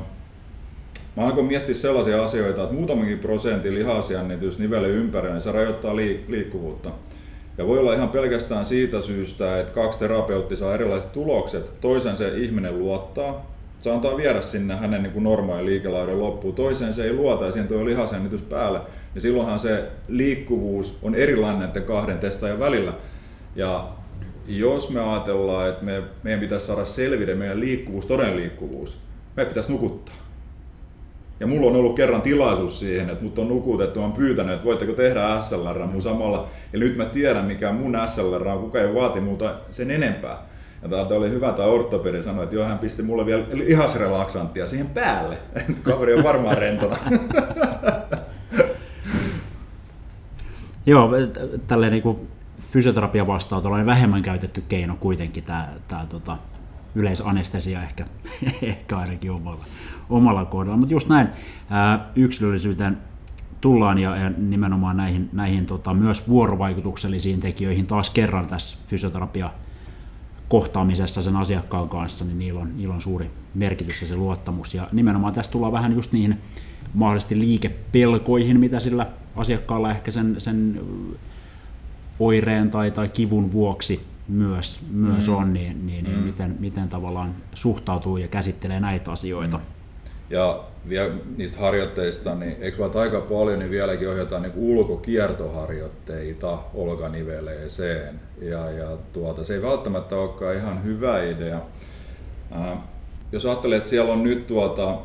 mä alkoin miettiä sellaisia asioita, että muutamankin prosentin lihasjännitys nivelle ympärillä, niin se rajoittaa liikkuvuutta. Ja voi olla ihan pelkästään siitä syystä, että kaksi terapeuttia saa erilaiset tulokset. Toisen se ihminen luottaa, se antaa viedä sinne hänen niin normaalin liikelauden loppuun. Toiseen se ei luota ja siihen tuo lihasjännitys päälle. Ja silloinhan se liikkuvuus on erilainen näiden kahden testaajan välillä. Ja jos me ajatellaan, että me, meidän pitäisi saada selville meidän liikkuvuus, todellinen liikkuvuus, meidän pitäisi nukuttaa. Ja mulla on ollut kerran tilaisuus siihen, että mut on nukutettu, on pyytänyt, että voitteko tehdä SLR mun samalla. Ja nyt mä tiedän, mikä mun SLR on, kuka ei vaati muuta sen enempää. Ja täältä oli hyvä, tämä ortopedi sanoi, että joo, hän pisti mulle vielä ihasrelaksanttia siihen päälle. Kaveri on varmaan rentona. joo, tälleen niin fysioterapia vastaa tällainen vähemmän käytetty keino kuitenkin tämä, tämä tota, yleisanestesia ehkä, ehkä ainakin omalla, omalla kohdalla. Mutta just näin ää, yksilöllisyyteen tullaan ja, ja nimenomaan näihin, näihin tota, myös vuorovaikutuksellisiin tekijöihin taas kerran tässä fysioterapia kohtaamisessa sen asiakkaan kanssa, niin niillä on, niillä on suuri merkitys ja se luottamus. Ja nimenomaan tässä tullaan vähän just niihin mahdollisesti liikepelkoihin, mitä sillä asiakkaalla ehkä sen, sen oireen tai, tai kivun vuoksi myös, myös mm. on, niin, niin, niin mm. miten, miten tavallaan suhtautuu ja käsittelee näitä asioita. Mm. Ja vielä niistä harjoitteista, niin eikö vaan aika paljon, niin vieläkin ohjataan niin ulkokiertoharjoitteita olkaniveleeseen. Ja, ja tuota, se ei välttämättä olekaan ihan hyvä idea. Äh, jos ajattelee, että siellä on nyt tuota,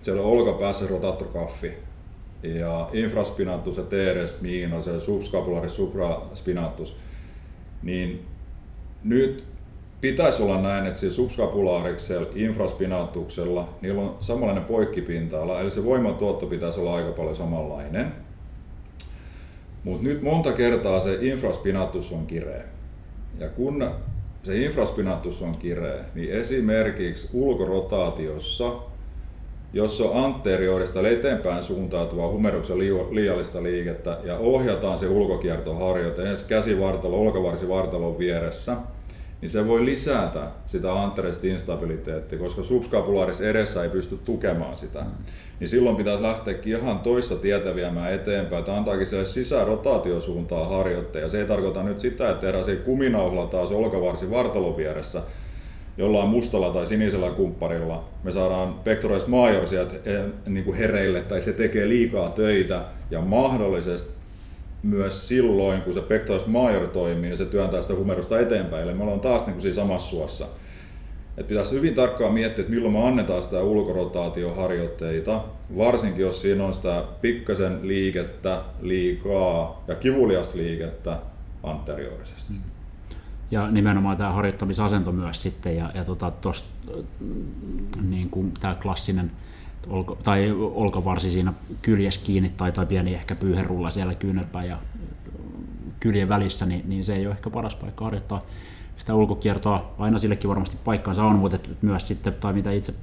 siellä on olkapäässä rotaattorkaffi ja infraspinatus ja teres miinos ja subscapularis supraspinatus, niin nyt pitäisi olla näin, että subscapulaariksella, infraspinaatuksella, niillä on samanlainen poikkipinta-ala, eli se voimatuotto pitäisi olla aika paljon samanlainen. Mutta nyt monta kertaa se infraspinatus on kireä. Ja kun se infraspinatus on kireä, niin esimerkiksi ulkorotaatiossa, jos on anteriorista eli eteenpäin suuntautuva humeruksen liiallista liikettä ja ohjataan se ulkokiertoharjoite ensin käsivartalo, olkavarsivartalon vieressä – niin se voi lisätä sitä anteresta instabiliteettia, koska subscapularis edessä ei pysty tukemaan sitä. Mm. Niin silloin pitäisi lähteäkin ihan toista tietä viemään eteenpäin, että antaakin sille sisärotaatiosuuntaan harjoitteja. Se ei tarkoita nyt sitä, että tehdään se kuminauhla taas olkavarsi vartalon vieressä, jollain mustalla tai sinisellä kumpparilla. Me saadaan pectoralis major sieltä eh, niin kuin hereille tai se tekee liikaa töitä ja mahdollisesti myös silloin, kun se pectoralis major toimii, niin se työntää sitä humerusta eteenpäin. Eli me ollaan taas niin kuin siinä samassa suossa. Et pitäisi hyvin tarkkaan miettiä, että milloin me annetaan sitä ulkorotaatioharjoitteita, varsinkin jos siinä on sitä pikkasen liikettä liikaa ja kivuliasta liikettä anteriorisesti. Mm. Ja nimenomaan tämä harjoittamisasento myös sitten, ja, ja tota, tosta, niin kuin tämä klassinen olko, tai olkavarsi siinä kyljessä kiinni tai, tai pieni ehkä pyyherulla siellä kyynärpäin ja kyljen välissä, niin, niin se ei ole ehkä paras paikka harjoittaa sitä ulkokiertoa. Aina sillekin varmasti paikkaansa on, mutta et myös sitten, tai mitä itse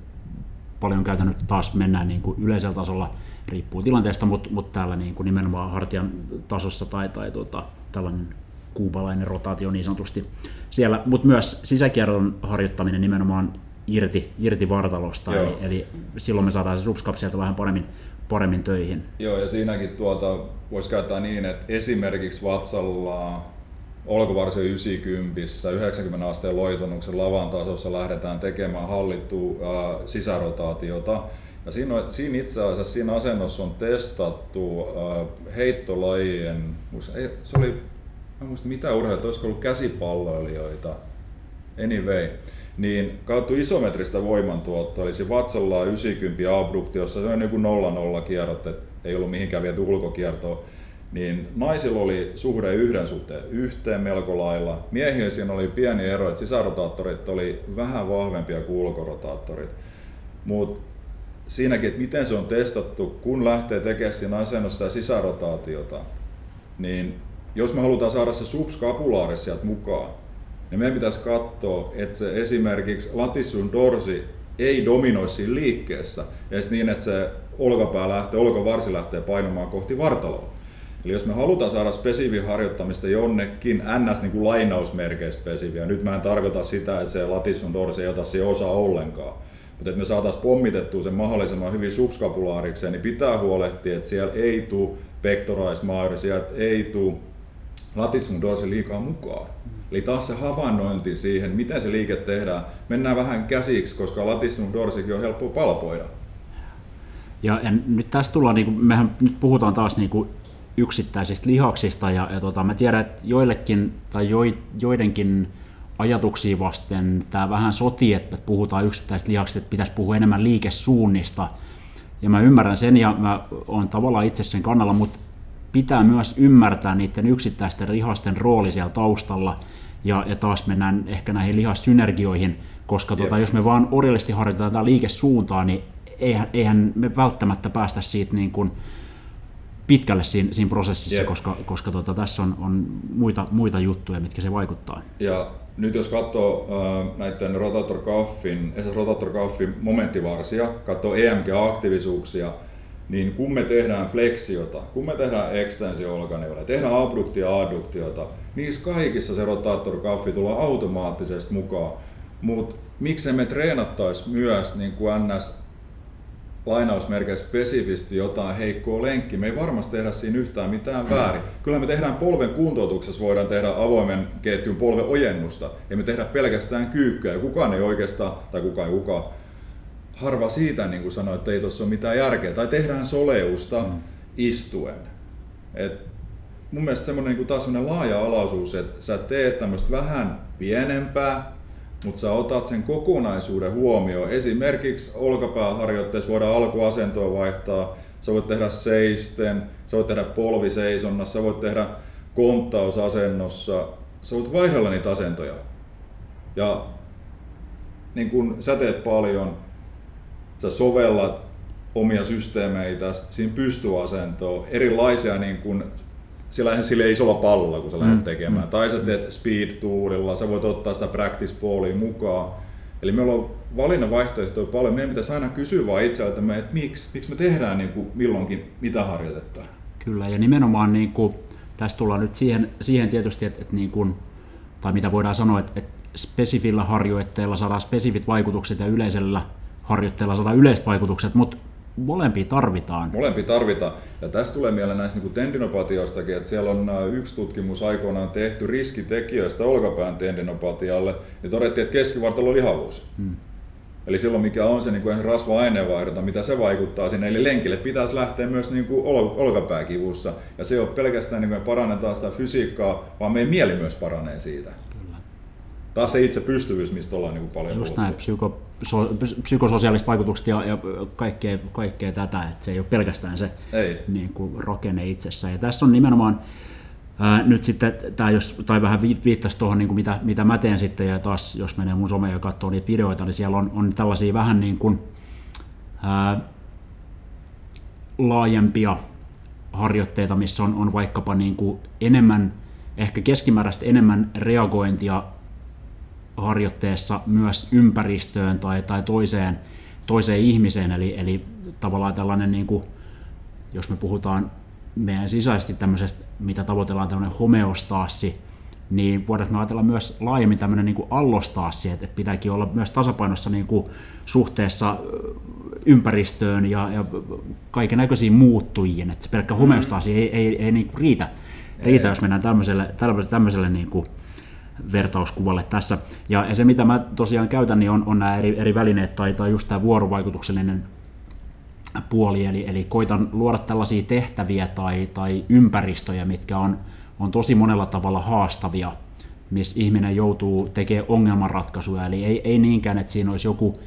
paljon käytän nyt taas mennään niin kuin yleisellä tasolla, riippuu tilanteesta, mutta, mutta täällä niin kuin nimenomaan hartian tasossa tai, tai tuota, tällainen kuubalainen rotaatio niin sanotusti siellä, mutta myös sisäkierron harjoittaminen nimenomaan irti, irti vartalosta, eli, eli, silloin me saadaan se subscap sieltä vähän paremmin, paremmin töihin. Joo, ja siinäkin tuota, voisi käyttää niin, että esimerkiksi vatsalla olkavarsi 90, 90 asteen loitonuksen lavan tasossa lähdetään tekemään hallittua äh, sisärotaatiota. Ja siinä, on, siinä itse asiassa siinä asennossa on testattu äh, heittolajien, se oli, en muista mitä urheilijoita, olisiko ollut käsipalloilijoita, anyway, niin kautta isometristä voimantuottoa, eli se vatsalla 90 abduktiossa, se on joku 0-0 kierrot, että ei ollut mihinkään viety ulkokiertoa, niin naisilla oli suhde yhden suhteen yhteen melko lailla. Miehillä siinä oli pieni ero, että sisärotaattorit oli vähän vahvempia kuin ulkorotaattorit. Mutta siinäkin, että miten se on testattu, kun lähtee tekemään siinä asennossa sitä sisärotaatiota, niin jos me halutaan saada se subskapulaaris sieltä mukaan, niin meidän pitäisi katsoa, että se esimerkiksi latissun dorsi ei dominoi siinä liikkeessä, ja niin, että se olkapää lähtee, olkavarsi lähtee painamaan kohti vartaloa. Eli jos me halutaan saada spesifiä harjoittamista jonnekin ns. Niin kuin lainausmerkeissä spesifiä, nyt mä en tarkoita sitä, että se latissun dorsi ei ota siihen osaa ollenkaan, mutta että me saataisiin pommitettua sen mahdollisimman hyvin subskapulaarikseen, niin pitää huolehtia, että siellä ei tule pectoralis major, sieltä ei tule dorsi liikaa mukaan. Eli taas se havainnointi siihen, miten se liike tehdään, mennään vähän käsiksi, koska latissimus dorsikin on helppo palpoida. Ja, ja nyt tästä tullaan, niin kuin, mehän nyt puhutaan taas niin kuin yksittäisistä lihaksista ja, ja tota, mä tiedän, että joillekin tai jo, joidenkin ajatuksia vasten tämä vähän sotii, että puhutaan yksittäisistä lihaksista, että pitäisi puhua enemmän liikesuunnista. Ja mä ymmärrän sen ja mä oon tavallaan itse sen kannalla, mutta pitää myös ymmärtää niiden yksittäisten lihasten rooli siellä taustalla. Ja, ja taas mennään ehkä näihin lihassynergioihin, koska tota, jos me vaan orjallisesti harjoitetaan tätä liikesuuntaa, niin eihän, eihän me välttämättä päästä siitä niin kuin pitkälle siinä, siinä prosessissa, Jep. koska, koska tota, tässä on, on muita, muita juttuja, mitkä se vaikuttaa. Ja nyt jos katsoo äh, näiden rotator cuffin, rotator cuffin momenttivarsia, katsoo EMG-aktiivisuuksia, niin kun me tehdään fleksiota, kun me tehdään olkaneuvoja, tehdään abduktia adduktiota, niissä kaikissa se rotator cuffi tulee automaattisesti mukaan. Mutta miksei me treenattaisi myös niin kuin NS lainausmerkeissä spesifisti jotain heikkoa lenkkiä. Me ei varmasti tehdä siinä yhtään mitään väärin. Kyllä me tehdään polven kuntoutuksessa, voidaan tehdä avoimen ketjun polven ojennusta. Ei me tehdä pelkästään kyykkyä. Kukaan ei oikeastaan, tai kukaan ei kukaan, harva siitä niin kuin sanoi, että ei tuossa ole mitään järkeä. Tai tehdään soleusta mm. istuen. Et mun mielestä semmoinen niin taas semmoinen laaja-alaisuus, että sä teet tämmöistä vähän pienempää, mutta sä otat sen kokonaisuuden huomioon. Esimerkiksi olkapääharjoitteessa voidaan alkuasentoa vaihtaa, sä voit tehdä seisten, sä voit tehdä polviseisonnassa, sä voit tehdä konttausasennossa, sä voit vaihdella niitä asentoja. Ja niin kun sä teet paljon, sä sovellat omia systeemeitä siinä pystyasentoon, erilaisia niin kun sillä, sillä isolla pallolla, kun sä lähdet mm. tekemään. Mm. Tai sä teet speed tourilla, sä voit ottaa sitä practice ballia mukaan. Eli meillä on valinnan vaihtoehtoja paljon. Meidän pitäisi aina kysyä vaan itseltämme, että miksi, miksi me tehdään niin kuin milloinkin mitä harjoitetta. Kyllä, ja nimenomaan niin kuin, tässä tullaan nyt siihen, siihen tietysti, että, että niin kuin, tai mitä voidaan sanoa, että, että spesifillä harjoitteella saadaan spesifit vaikutukset ja yleisellä harjoitteella saadaan yleiset vaikutukset, mutta molempia tarvitaan. Molempia tarvitaan. Ja tästä tulee mieleen näistä niin tendinopatioistakin, että siellä on yksi tutkimus aikoinaan tehty riskitekijöistä olkapään tendinopatialle, ja todettiin, että keskivartalo lihavuus. Hmm. Eli silloin mikä on se niin kuin rasva-aineenvaihdunta, mitä se vaikuttaa sinne. Eli lenkille pitäisi lähteä myös niin kuin ol- olkapääkivussa. Ja se ei ole pelkästään niin kuin me parannetaan sitä fysiikkaa, vaan meidän mieli myös paranee siitä. Kyllä. Taas se itse pystyvyys, mistä ollaan niin kuin paljon Just puhuttu. näin, psyko, so, psykososiaaliset vaikutukset ja, ja kaikkea, kaikkea tätä, että se ei ole pelkästään se ei. Niin kuin, rakenne itsessään. Ja tässä on nimenomaan ää, nyt sitten, tämä jos, tai vähän viittasi tuohon, niin kuin mitä, mitä mä teen sitten, ja taas jos menee mun someen ja katsoo niitä videoita, niin siellä on, on tällaisia vähän niin kuin, ää, laajempia harjoitteita, missä on, on vaikkapa niin kuin enemmän, ehkä keskimääräistä enemmän reagointia harjoitteessa myös ympäristöön tai, tai toiseen, toiseen ihmiseen, eli, eli tavallaan tällainen, niin kuin, jos me puhutaan meidän sisäisesti tämmöisestä, mitä tavoitellaan tämmöinen homeostaassi, niin voidaanko me ajatella myös laajemmin tämmöinen niin allostaassi, että, että pitääkin olla myös tasapainossa niin kuin suhteessa ympäristöön ja, ja kaiken näköisiin muuttujiin, että se pelkkä homeostaasi ei, ei, ei, ei niin kuin riitä, riitä, ei. jos mennään tämmöiselle, tämmöiselle, tämmöiselle niin kuin, vertauskuvalle tässä. Ja se, mitä mä tosiaan käytän, niin on, on nämä eri, eri välineet tai, tai just tämä vuorovaikutuksellinen puoli, eli, eli koitan luoda tällaisia tehtäviä tai, tai ympäristöjä, mitkä on, on tosi monella tavalla haastavia, missä ihminen joutuu tekemään ongelmanratkaisuja, eli ei, ei niinkään, että siinä olisi joku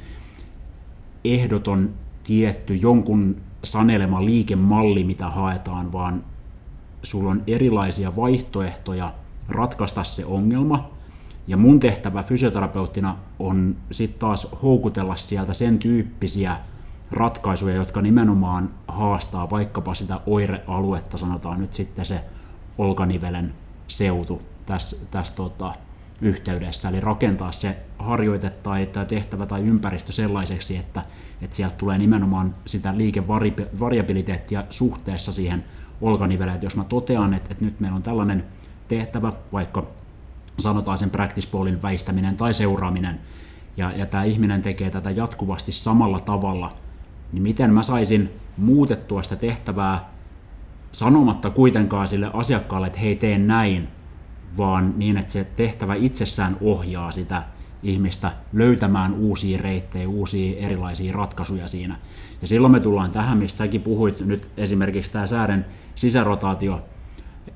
ehdoton tietty jonkun sanelema liikemalli, mitä haetaan, vaan sulla on erilaisia vaihtoehtoja – ratkaista se ongelma. Ja mun tehtävä fysioterapeuttina on sitten taas houkutella sieltä sen tyyppisiä ratkaisuja, jotka nimenomaan haastaa vaikkapa sitä oirealuetta, sanotaan nyt sitten se olkanivelen seutu tässä, tässä tota, yhteydessä, eli rakentaa se harjoite tai, tai tehtävä tai ympäristö sellaiseksi, että, että sieltä tulee nimenomaan sitä liikevariabiliteettia suhteessa siihen olkaniveleen. Että jos mä totean, että, että nyt meillä on tällainen tehtävä, vaikka sanotaan sen practice ballin väistäminen tai seuraaminen, ja, ja tämä ihminen tekee tätä jatkuvasti samalla tavalla, niin miten mä saisin muutettua sitä tehtävää sanomatta kuitenkaan sille asiakkaalle, että hei teen näin, vaan niin, että se tehtävä itsessään ohjaa sitä ihmistä löytämään uusia reittejä, uusia erilaisia ratkaisuja siinä. Ja silloin me tullaan tähän, mistä säkin puhuit nyt esimerkiksi tämä säären sisärotaatio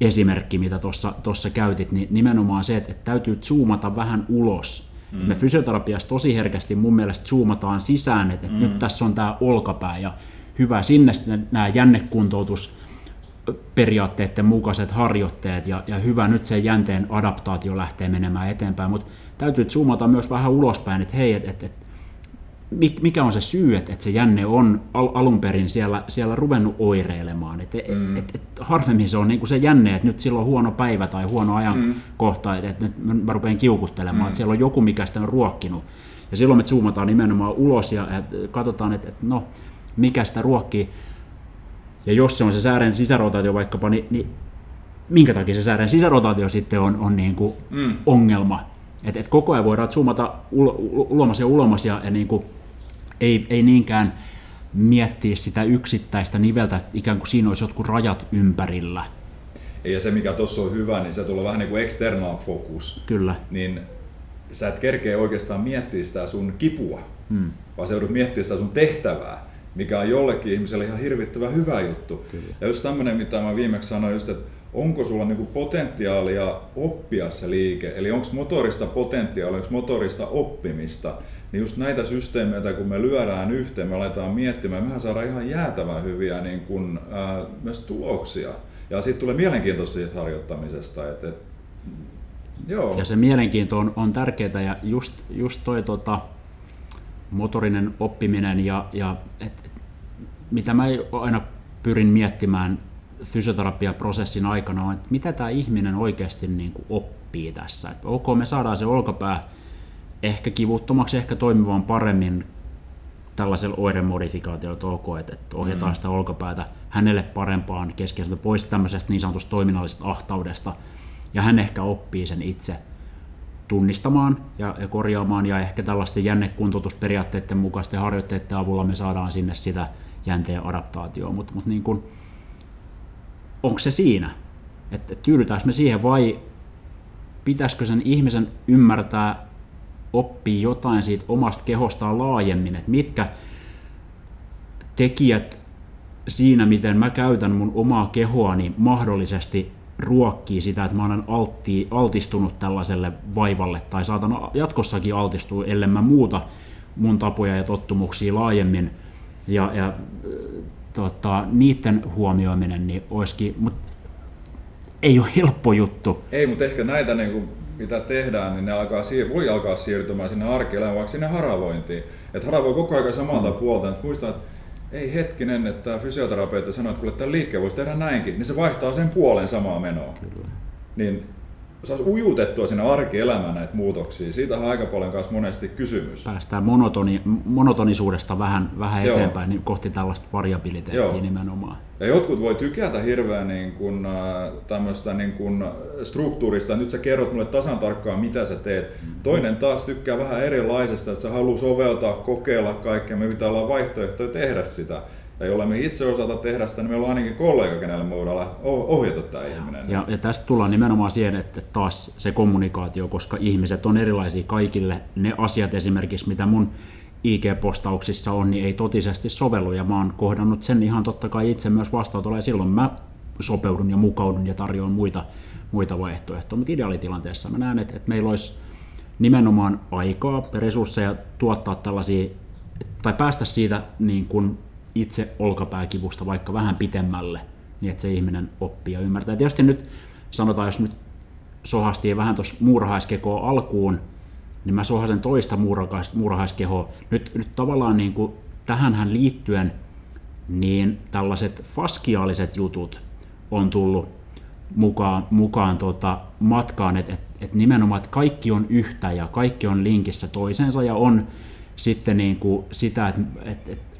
esimerkki, mitä tuossa käytit, niin nimenomaan se, että, että täytyy zoomata vähän ulos. Mm. Me fysioterapiassa tosi herkästi mun mielestä zoomataan sisään, että, että mm. nyt tässä on tämä olkapää ja hyvä sinne nämä jännekuntoutus periaatteiden mukaiset harjoitteet ja, ja hyvä nyt se jänteen adaptaatio lähtee menemään eteenpäin, mutta täytyy zoomata myös vähän ulospäin, että hei, et, et, et, mikä on se syy, että, että se jänne on al, alun perin siellä, siellä ruvennut oireilemaan. Et, mm. et, et, harvemmin se on niin kuin se jänne, että nyt silloin on huono päivä tai huono ajankohta, mm. että, nyt mä rupean kiukuttelemaan, mm. että siellä on joku, mikä sitä on ruokkinut. Ja silloin me zoomataan nimenomaan ulos ja, ja katsotaan, että, että no, mikä sitä ruokkii. Ja jos se on se säären sisärotaatio vaikkapa, niin, niin minkä takia se säären sisärotaatio sitten on, on niin kuin mm. ongelma. Et, et koko ajan voidaan zoomata ul- ulomas ja ulomas ja, ja niin kuin ei, ei niinkään miettiä sitä yksittäistä niveltä, että ikään kuin siinä olisi jotkut rajat ympärillä. Ja se mikä tuossa on hyvä, niin se tulee vähän niin kuin external focus. Kyllä. Niin sä et kerkeä oikeastaan miettiä sitä sun kipua, hmm. vaan sä joudut miettiä sitä sun tehtävää mikä on jollekin ihmiselle ihan hirvittävän hyvä juttu. Kyllä. Ja just tämmöinen, mitä mä viimeksi sanoin, just, että onko sulla niinku potentiaalia oppia se liike, eli onko motorista potentiaalia, onko motorista oppimista, niin just näitä systeemeitä, kun me lyödään yhteen, me aletaan miettimään, mehän saadaan ihan jäätävän hyviä niin kun, ää, myös tuloksia. Ja siitä tulee mielenkiintoista siitä harjoittamisesta. Et, et, joo. Ja se mielenkiinto on, on tärkeää ja just, just toi tota, motorinen oppiminen ja, ja et, mitä mä aina pyrin miettimään fysioterapiaprosessin aikana on, että mitä tämä ihminen oikeasti niin kuin oppii tässä. Et ok, me saadaan se olkapää ehkä kivuttomaksi, ehkä toimimaan paremmin tällaisella oiremodifikaatiolla, ok, että, että ohjataan mm. sitä olkapäätä hänelle parempaan keskeisesti pois tämmöisestä niin sanotusta toiminnallisesta ahtaudesta, ja hän ehkä oppii sen itse tunnistamaan ja, ja korjaamaan ja ehkä tällaisten jännekuntoutusperiaatteiden mukaisten harjoitteiden avulla me saadaan sinne sitä jänteen adaptaatioa, mutta mut niin onko se siinä, että tyydytäänkö me siihen vai pitäisikö sen ihmisen ymmärtää oppia jotain siitä omasta kehostaan laajemmin, että mitkä tekijät siinä, miten mä käytän mun omaa kehoani mahdollisesti ruokkii sitä, että mä olen altti, altistunut tällaiselle vaivalle tai saatan jatkossakin altistua, ellei mä muuta mun tapoja ja tottumuksia laajemmin. Ja, ja tota, niiden huomioiminen niin olisikin, mutta ei ole helppo juttu. Ei, mutta ehkä näitä niin kuin, mitä tehdään, niin ne alkaa, voi alkaa siirtymään sinne arkielämään, vaikka sinne haravointiin. Että haravoi koko ajan samalta mm. puolta. Että muistaa, että ei hetkinen, että fysioterapeutti sanoo, että tämä liikke voisi tehdä näinkin, niin se vaihtaa sen puolen samaa menoa. Kyllä. Niin saisi ujutettua sinne arkielämään näitä muutoksia. Siitä on aika paljon kanssa monesti kysymys. Päästään monotoni, monotonisuudesta vähän, vähän eteenpäin niin kohti tällaista variabiliteettia Joo. nimenomaan. Ja jotkut voi tykätä hirveän niin kun, äh, tämmöistä niin kun struktuurista, nyt sä kerrot mulle tasan tarkkaan mitä sä teet. Mm. Toinen taas tykkää vähän erilaisesta, että sä haluaa soveltaa, kokeilla kaikkea, me pitää olla vaihtoehtoja tehdä sitä tai jolle me itse osata tehdä sitä, niin meillä on ainakin kollega, kenelle me voidaan ohjata tämä ihminen. Ja, ja tästä tullaan nimenomaan siihen, että taas se kommunikaatio, koska ihmiset on erilaisia kaikille. Ne asiat esimerkiksi, mitä mun IG-postauksissa on, niin ei totisesti sovellu, ja mä oon kohdannut sen ihan totta kai itse myös vastaanotolla, ja silloin mä sopeudun ja mukaudun ja tarjoan muita, muita vaihtoehtoja. Mutta ideaalitilanteessa mä näen, että, että meillä olisi nimenomaan aikaa ja resursseja tuottaa tällaisia, tai päästä siitä niin kuin itse olkapääkivusta vaikka vähän pitemmälle, niin että se ihminen oppii ja ymmärtää. Tietysti nyt sanotaan, jos nyt sohastiin vähän tuossa muurahaiskekoa alkuun, niin mä sohasen toista muurahaiskehoa. Nyt, nyt tavallaan niin kuin tähänhän liittyen niin tällaiset faskiaaliset jutut on tullut mukaan, mukaan tota matkaan, että et, et nimenomaan että kaikki on yhtä ja kaikki on linkissä toisensa ja on sitten niin kuin sitä, että et, et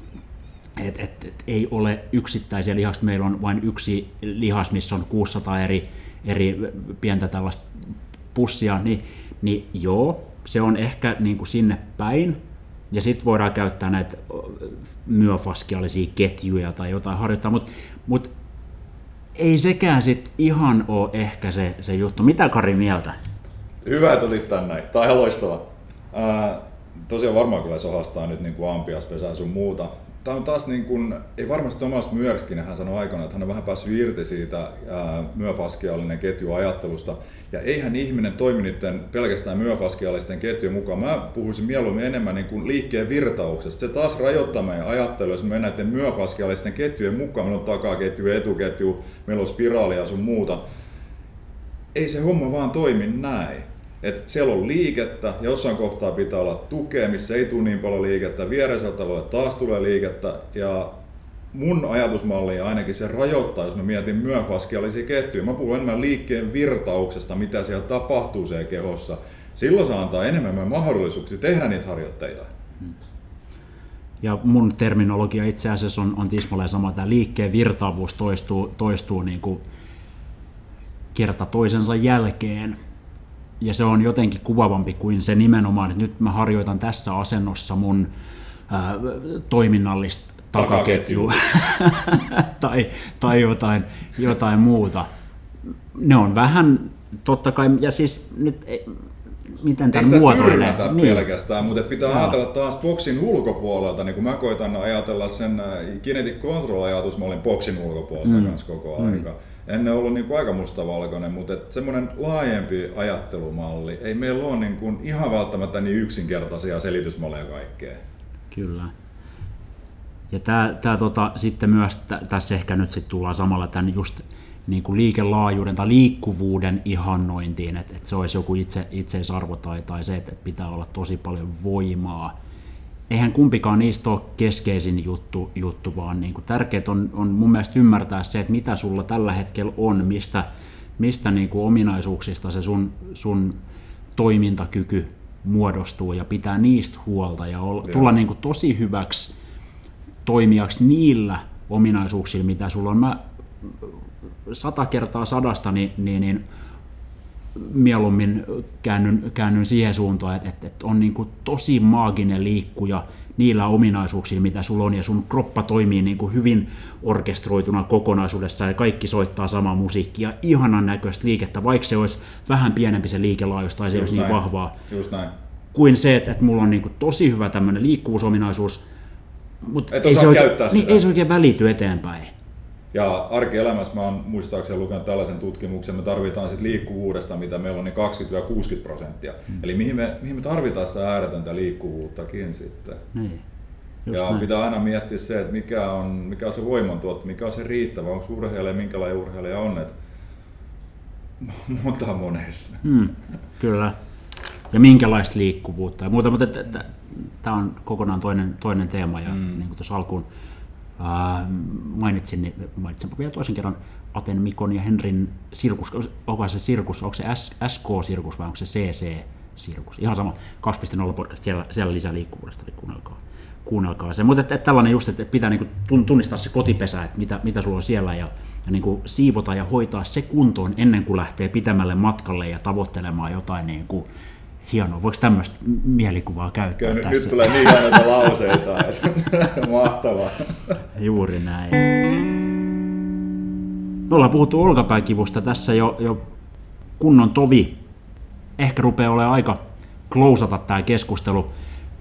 et, et, et, ei ole yksittäisiä lihaksia, meillä on vain yksi lihas, missä on 600 eri, eri pientä tällaista pussia, niin, niin joo, se on ehkä niin kuin sinne päin, ja sitten voidaan käyttää näitä myofaskiaalisia ketjuja tai jotain harjoittaa, mutta mut ei sekään sit ihan ole ehkä se, se juttu. Mitä Kari mieltä? Hyvä, että otit tän näin. Tämä on ihan loistava. Ää, tosiaan varmaan kyllä sohastaa nyt niin kuin ampiaspesää sun muuta. Tämä on taas niin kuin, ei varmasti Thomas Myörskinen, hän sanoi aikana, että hän on vähän päässyt irti siitä myöfaskiallinen ketjuajattelusta. Ja eihän ihminen toimi niiden pelkästään myöfaskiallisten ketjujen mukaan. Mä puhuisin mieluummin enemmän niin kuin liikkeen virtauksesta. Se taas rajoittaa meidän ajattelua, jos me mennään näiden myöfaskiallisten ketjujen mukaan. Meillä on takaketju, etuketju, meillä on spiraalia ja sun muuta. Ei se homma vaan toimi näin että siellä on liikettä, jossain kohtaa pitää olla tukea, missä ei tule niin paljon liikettä, viereiseltä voi taas tulee liikettä, ja mun ajatusmalli ainakin se rajoittaa, jos mä mietin myönfaskiallisia ketjuja. Mä puhun enemmän liikkeen virtauksesta, mitä siellä tapahtuu siellä kehossa. Silloin se antaa enemmän mahdollisuuksia tehdä niitä harjoitteita. Ja mun terminologia itse asiassa on, on tismalleen sama. Tämä liikkeen virtaavuus toistuu, toistuu niin kuin kerta toisensa jälkeen ja se on jotenkin kuvavampi kuin se nimenomaan, että nyt mä harjoitan tässä asennossa mun ää, toiminnallista takaketjua tai, tai jotain, jotain muuta. Ne on vähän, totta kai, ja siis nyt miten tämän muotoilee. Niin. pelkästään, mutta pitää Joo. ajatella taas boksin ulkopuolelta, niin kun mä koitan ajatella sen kinetic control ajatus, mä olin boksin ulkopuolelta mm. kanssa koko mm. aika ennen ollut niin kuin aika mustavalkoinen, mutta semmoinen laajempi ajattelumalli. Ei meillä ole niin kuin ihan välttämättä niin yksinkertaisia selitysmalleja kaikkea. Kyllä. Ja tämä, tämä tota, sitten myös, tässä ehkä nyt sitten tullaan samalla tämän just niin kuin liikelaajuuden tai liikkuvuuden ihannointiin, että, että se olisi joku itse, itseisarvo tai, tai se, että pitää olla tosi paljon voimaa eihän kumpikaan niistä ole keskeisin juttu, juttu vaan niin kuin tärkeää on, on mun mielestä ymmärtää se, että mitä sulla tällä hetkellä on, mistä, mistä niin kuin ominaisuuksista se sun, sun toimintakyky muodostuu ja pitää niistä huolta ja olla, tulla niin kuin tosi hyväksi toimijaksi niillä ominaisuuksilla, mitä sulla on. Mä sata kertaa sadasta, niin, niin, niin mieluummin käännyn, käännyn siihen suuntaan, että, että, että on niin kuin tosi maaginen liikkuja niillä ominaisuuksilla, mitä sulla on, ja sun kroppa toimii niin kuin hyvin orkestroituna kokonaisuudessa, ja kaikki soittaa samaa musiikkia, ihanan näköistä liikettä, vaikka se olisi vähän pienempi se liikelaajuus, tai se Just olisi niin näin. niin vahvaa. Just näin. Kuin se, että, että mulla on niin kuin tosi hyvä tämmöinen liikkuvuusominaisuus, mutta ei, se oikein, niin, ei se oikein välity eteenpäin. Ja arkielämässä mä oon muistaakseni lukenut tällaisen tutkimuksen, me tarvitaan sit liikkuvuudesta, mitä meillä on, niin 20-60 prosenttia. Hmm. Eli mihin me, mihin me tarvitaan sitä ääretöntä liikkuvuuttakin sitten. Niin. Just ja näin. pitää aina miettiä se, että mikä on, mikä on se voimantuotto, mikä on se riittävä, onko urheilija, minkälainen urheilija on. Että monta monessa. Hmm, kyllä. Ja minkälaista liikkuvuutta ja muuta, mutta tämä on kokonaan toinen, toinen teema ja mm. niin kuin tuossa alkuun Äh, mainitsin, niin mainitsin vielä toisen kerran Aten Mikon ja Henrin sirkus. Onko se sirkus, onko se SK-sirkus vai onko se CC-sirkus? Ihan sama, 2.0 podcast, siellä, siellä lisää liikkuvuudesta, eli kuunnelkaa, kuunnelkaa se. Mutta että, että tällainen just, että pitää niinku tunnistaa se kotipesä, että mitä, mitä sulla on siellä ja, ja niinku siivota ja hoitaa se kuntoon ennen kuin lähtee pitämälle matkalle ja tavoittelemaan jotain niinku, hienoa. Voiko tämmöistä mielikuvaa käyttää Kyllä, tässä? Nyt tulee niin hienoita lauseita, että mahtavaa. Juuri näin. Me ollaan puhuttu olkapääkivusta tässä jo, jo kunnon tovi. Ehkä rupeaa olemaan aika klousata tämä keskustelu.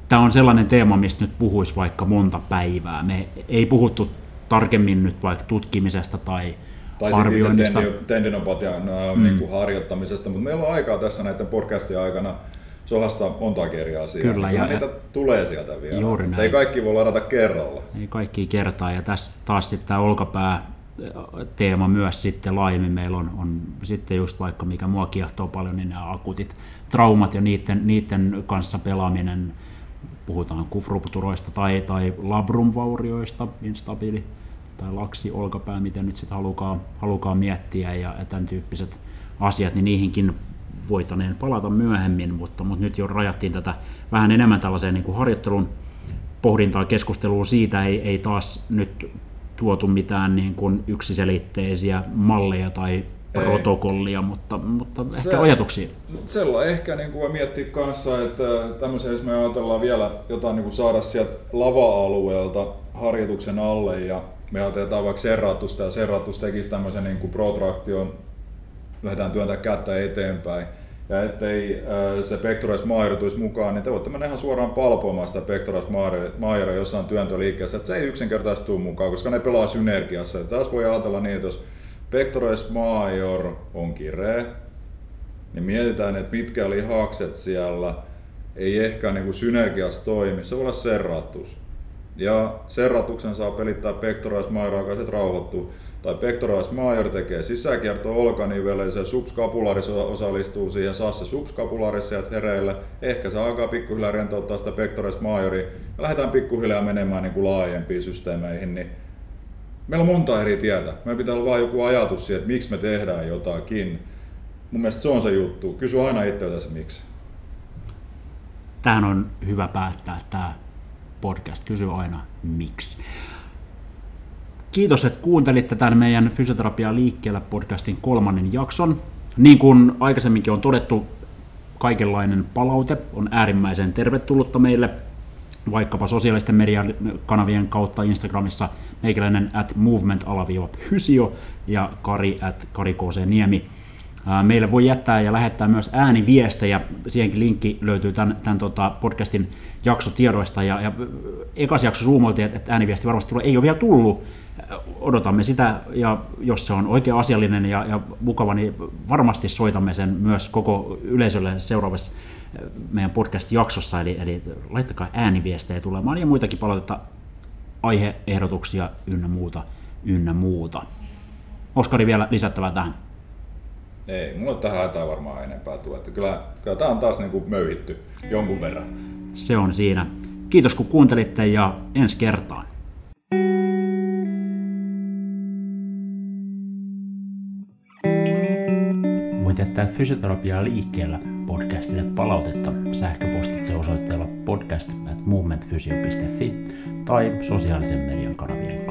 Tämä on sellainen teema, mistä nyt puhuisi vaikka monta päivää. Me ei puhuttu tarkemmin nyt vaikka tutkimisesta tai tai arvioinnista. tendinopatian mm. niin kuin harjoittamisesta, mutta meillä on aikaa tässä näiden podcastien aikana sohasta monta eri asiaa. Kyllä, ja niitä tulee sieltä vielä. Juuri näin. Ei kaikki voi ladata kerralla. Ei kaikki kertaa, ja tässä taas sitten tämä olkapää teema myös sitten laajemmin. Meillä on, on sitten just vaikka mikä mua kiehtoo paljon, niin nämä akutit traumat ja niiden, niiden kanssa pelaaminen, puhutaan kufrupturoista tai, tai labrumvaurioista, instabiili tai laksi, olkapää, miten nyt sitten halukaan, halukaan miettiä ja, ja tämän tyyppiset asiat, niin niihinkin voitaneen palata myöhemmin, mutta, mutta nyt jo rajattiin tätä vähän enemmän tällaiseen niin kuin harjoittelun pohdintaa keskusteluun siitä, ei, ei taas nyt tuotu mitään niin kuin yksiselitteisiä malleja tai protokollia, ei. mutta, mutta ehkä se, ajatuksia. Sellainen ehkä niin kuin miettiä kanssa, että tämmöisen, jos me ajatellaan vielä jotain niin kuin saada sieltä lava-alueelta harjoituksen alle ja me otetaan vaikka serratusta ja serratus tekisi tämmöisen niin kuin protraktion, lähdetään työntää kättä eteenpäin, ja ettei se pectoralis major tulisi mukaan, niin te voitte mennä ihan suoraan palpoamaan sitä pectoralis majoria jossain työntöliikkeessä, että se ei yksinkertaisesti tule mukaan, koska ne pelaa synergiassa. Ja taas voi ajatella niin, että jos pectoralis major on kireä, niin mietitään, että mitkä lihakset siellä ei ehkä niin kuin synergiassa toimi. Se voi olla serratus. Ja serratuksen saa pelittää joka rauhoittuu tai pectoralis major tekee sisäkierto se subscapularis osallistuu siihen, saa se subscapularis sieltä hereille, ehkä se alkaa pikkuhiljaa rentouttaa sitä pectoralis majoria ja lähdetään pikkuhiljaa menemään niin kuin laajempiin systeemeihin, niin meillä on monta eri tietä. Meillä pitää olla vain joku ajatus siitä, että miksi me tehdään jotakin. Mun mielestä se on se juttu. Kysy aina itseltä se miksi. Tähän on hyvä päättää tämä podcast. Kysy aina miksi. Kiitos, että kuuntelitte tämän meidän Fysioterapia liikkeellä podcastin kolmannen jakson. Niin kuin aikaisemminkin on todettu, kaikenlainen palaute on äärimmäisen tervetullutta meille, vaikkapa sosiaalisten median kanavien kautta Instagramissa meikäläinen at movement-hysio ja Kari at Kari Niemi. Meille voi jättää ja lähettää myös ääniviestejä, siihenkin linkki löytyy tämän, tämän tota podcastin jaksotiedoista. Ja, ja ekas jakso suumoltiin, että ääniviesti varmasti tulee, ei ole vielä tullut, odotamme sitä, ja jos se on oikein asiallinen ja, ja mukava, niin varmasti soitamme sen myös koko yleisölle seuraavassa eh, meidän podcast-jaksossa, eli, eli laittakaa ääniviestejä tulemaan ja muitakin palautetta, aiheehdotuksia ynnä muuta, ynnä muuta. Oskari vielä lisättävää tähän. Ei, mulla tähän haetaan varmaan enempää tule. Että kyllä, kyllä tämä on taas niin kuin möyhitty jonkun verran. Se on siinä. Kiitos kun kuuntelitte ja ensi kertaan. Voit jättää Fysioterapiaa liikkeellä podcastille palautetta sähköpostitse osoitteella podcast at movementphysio.fi tai sosiaalisen median kanavien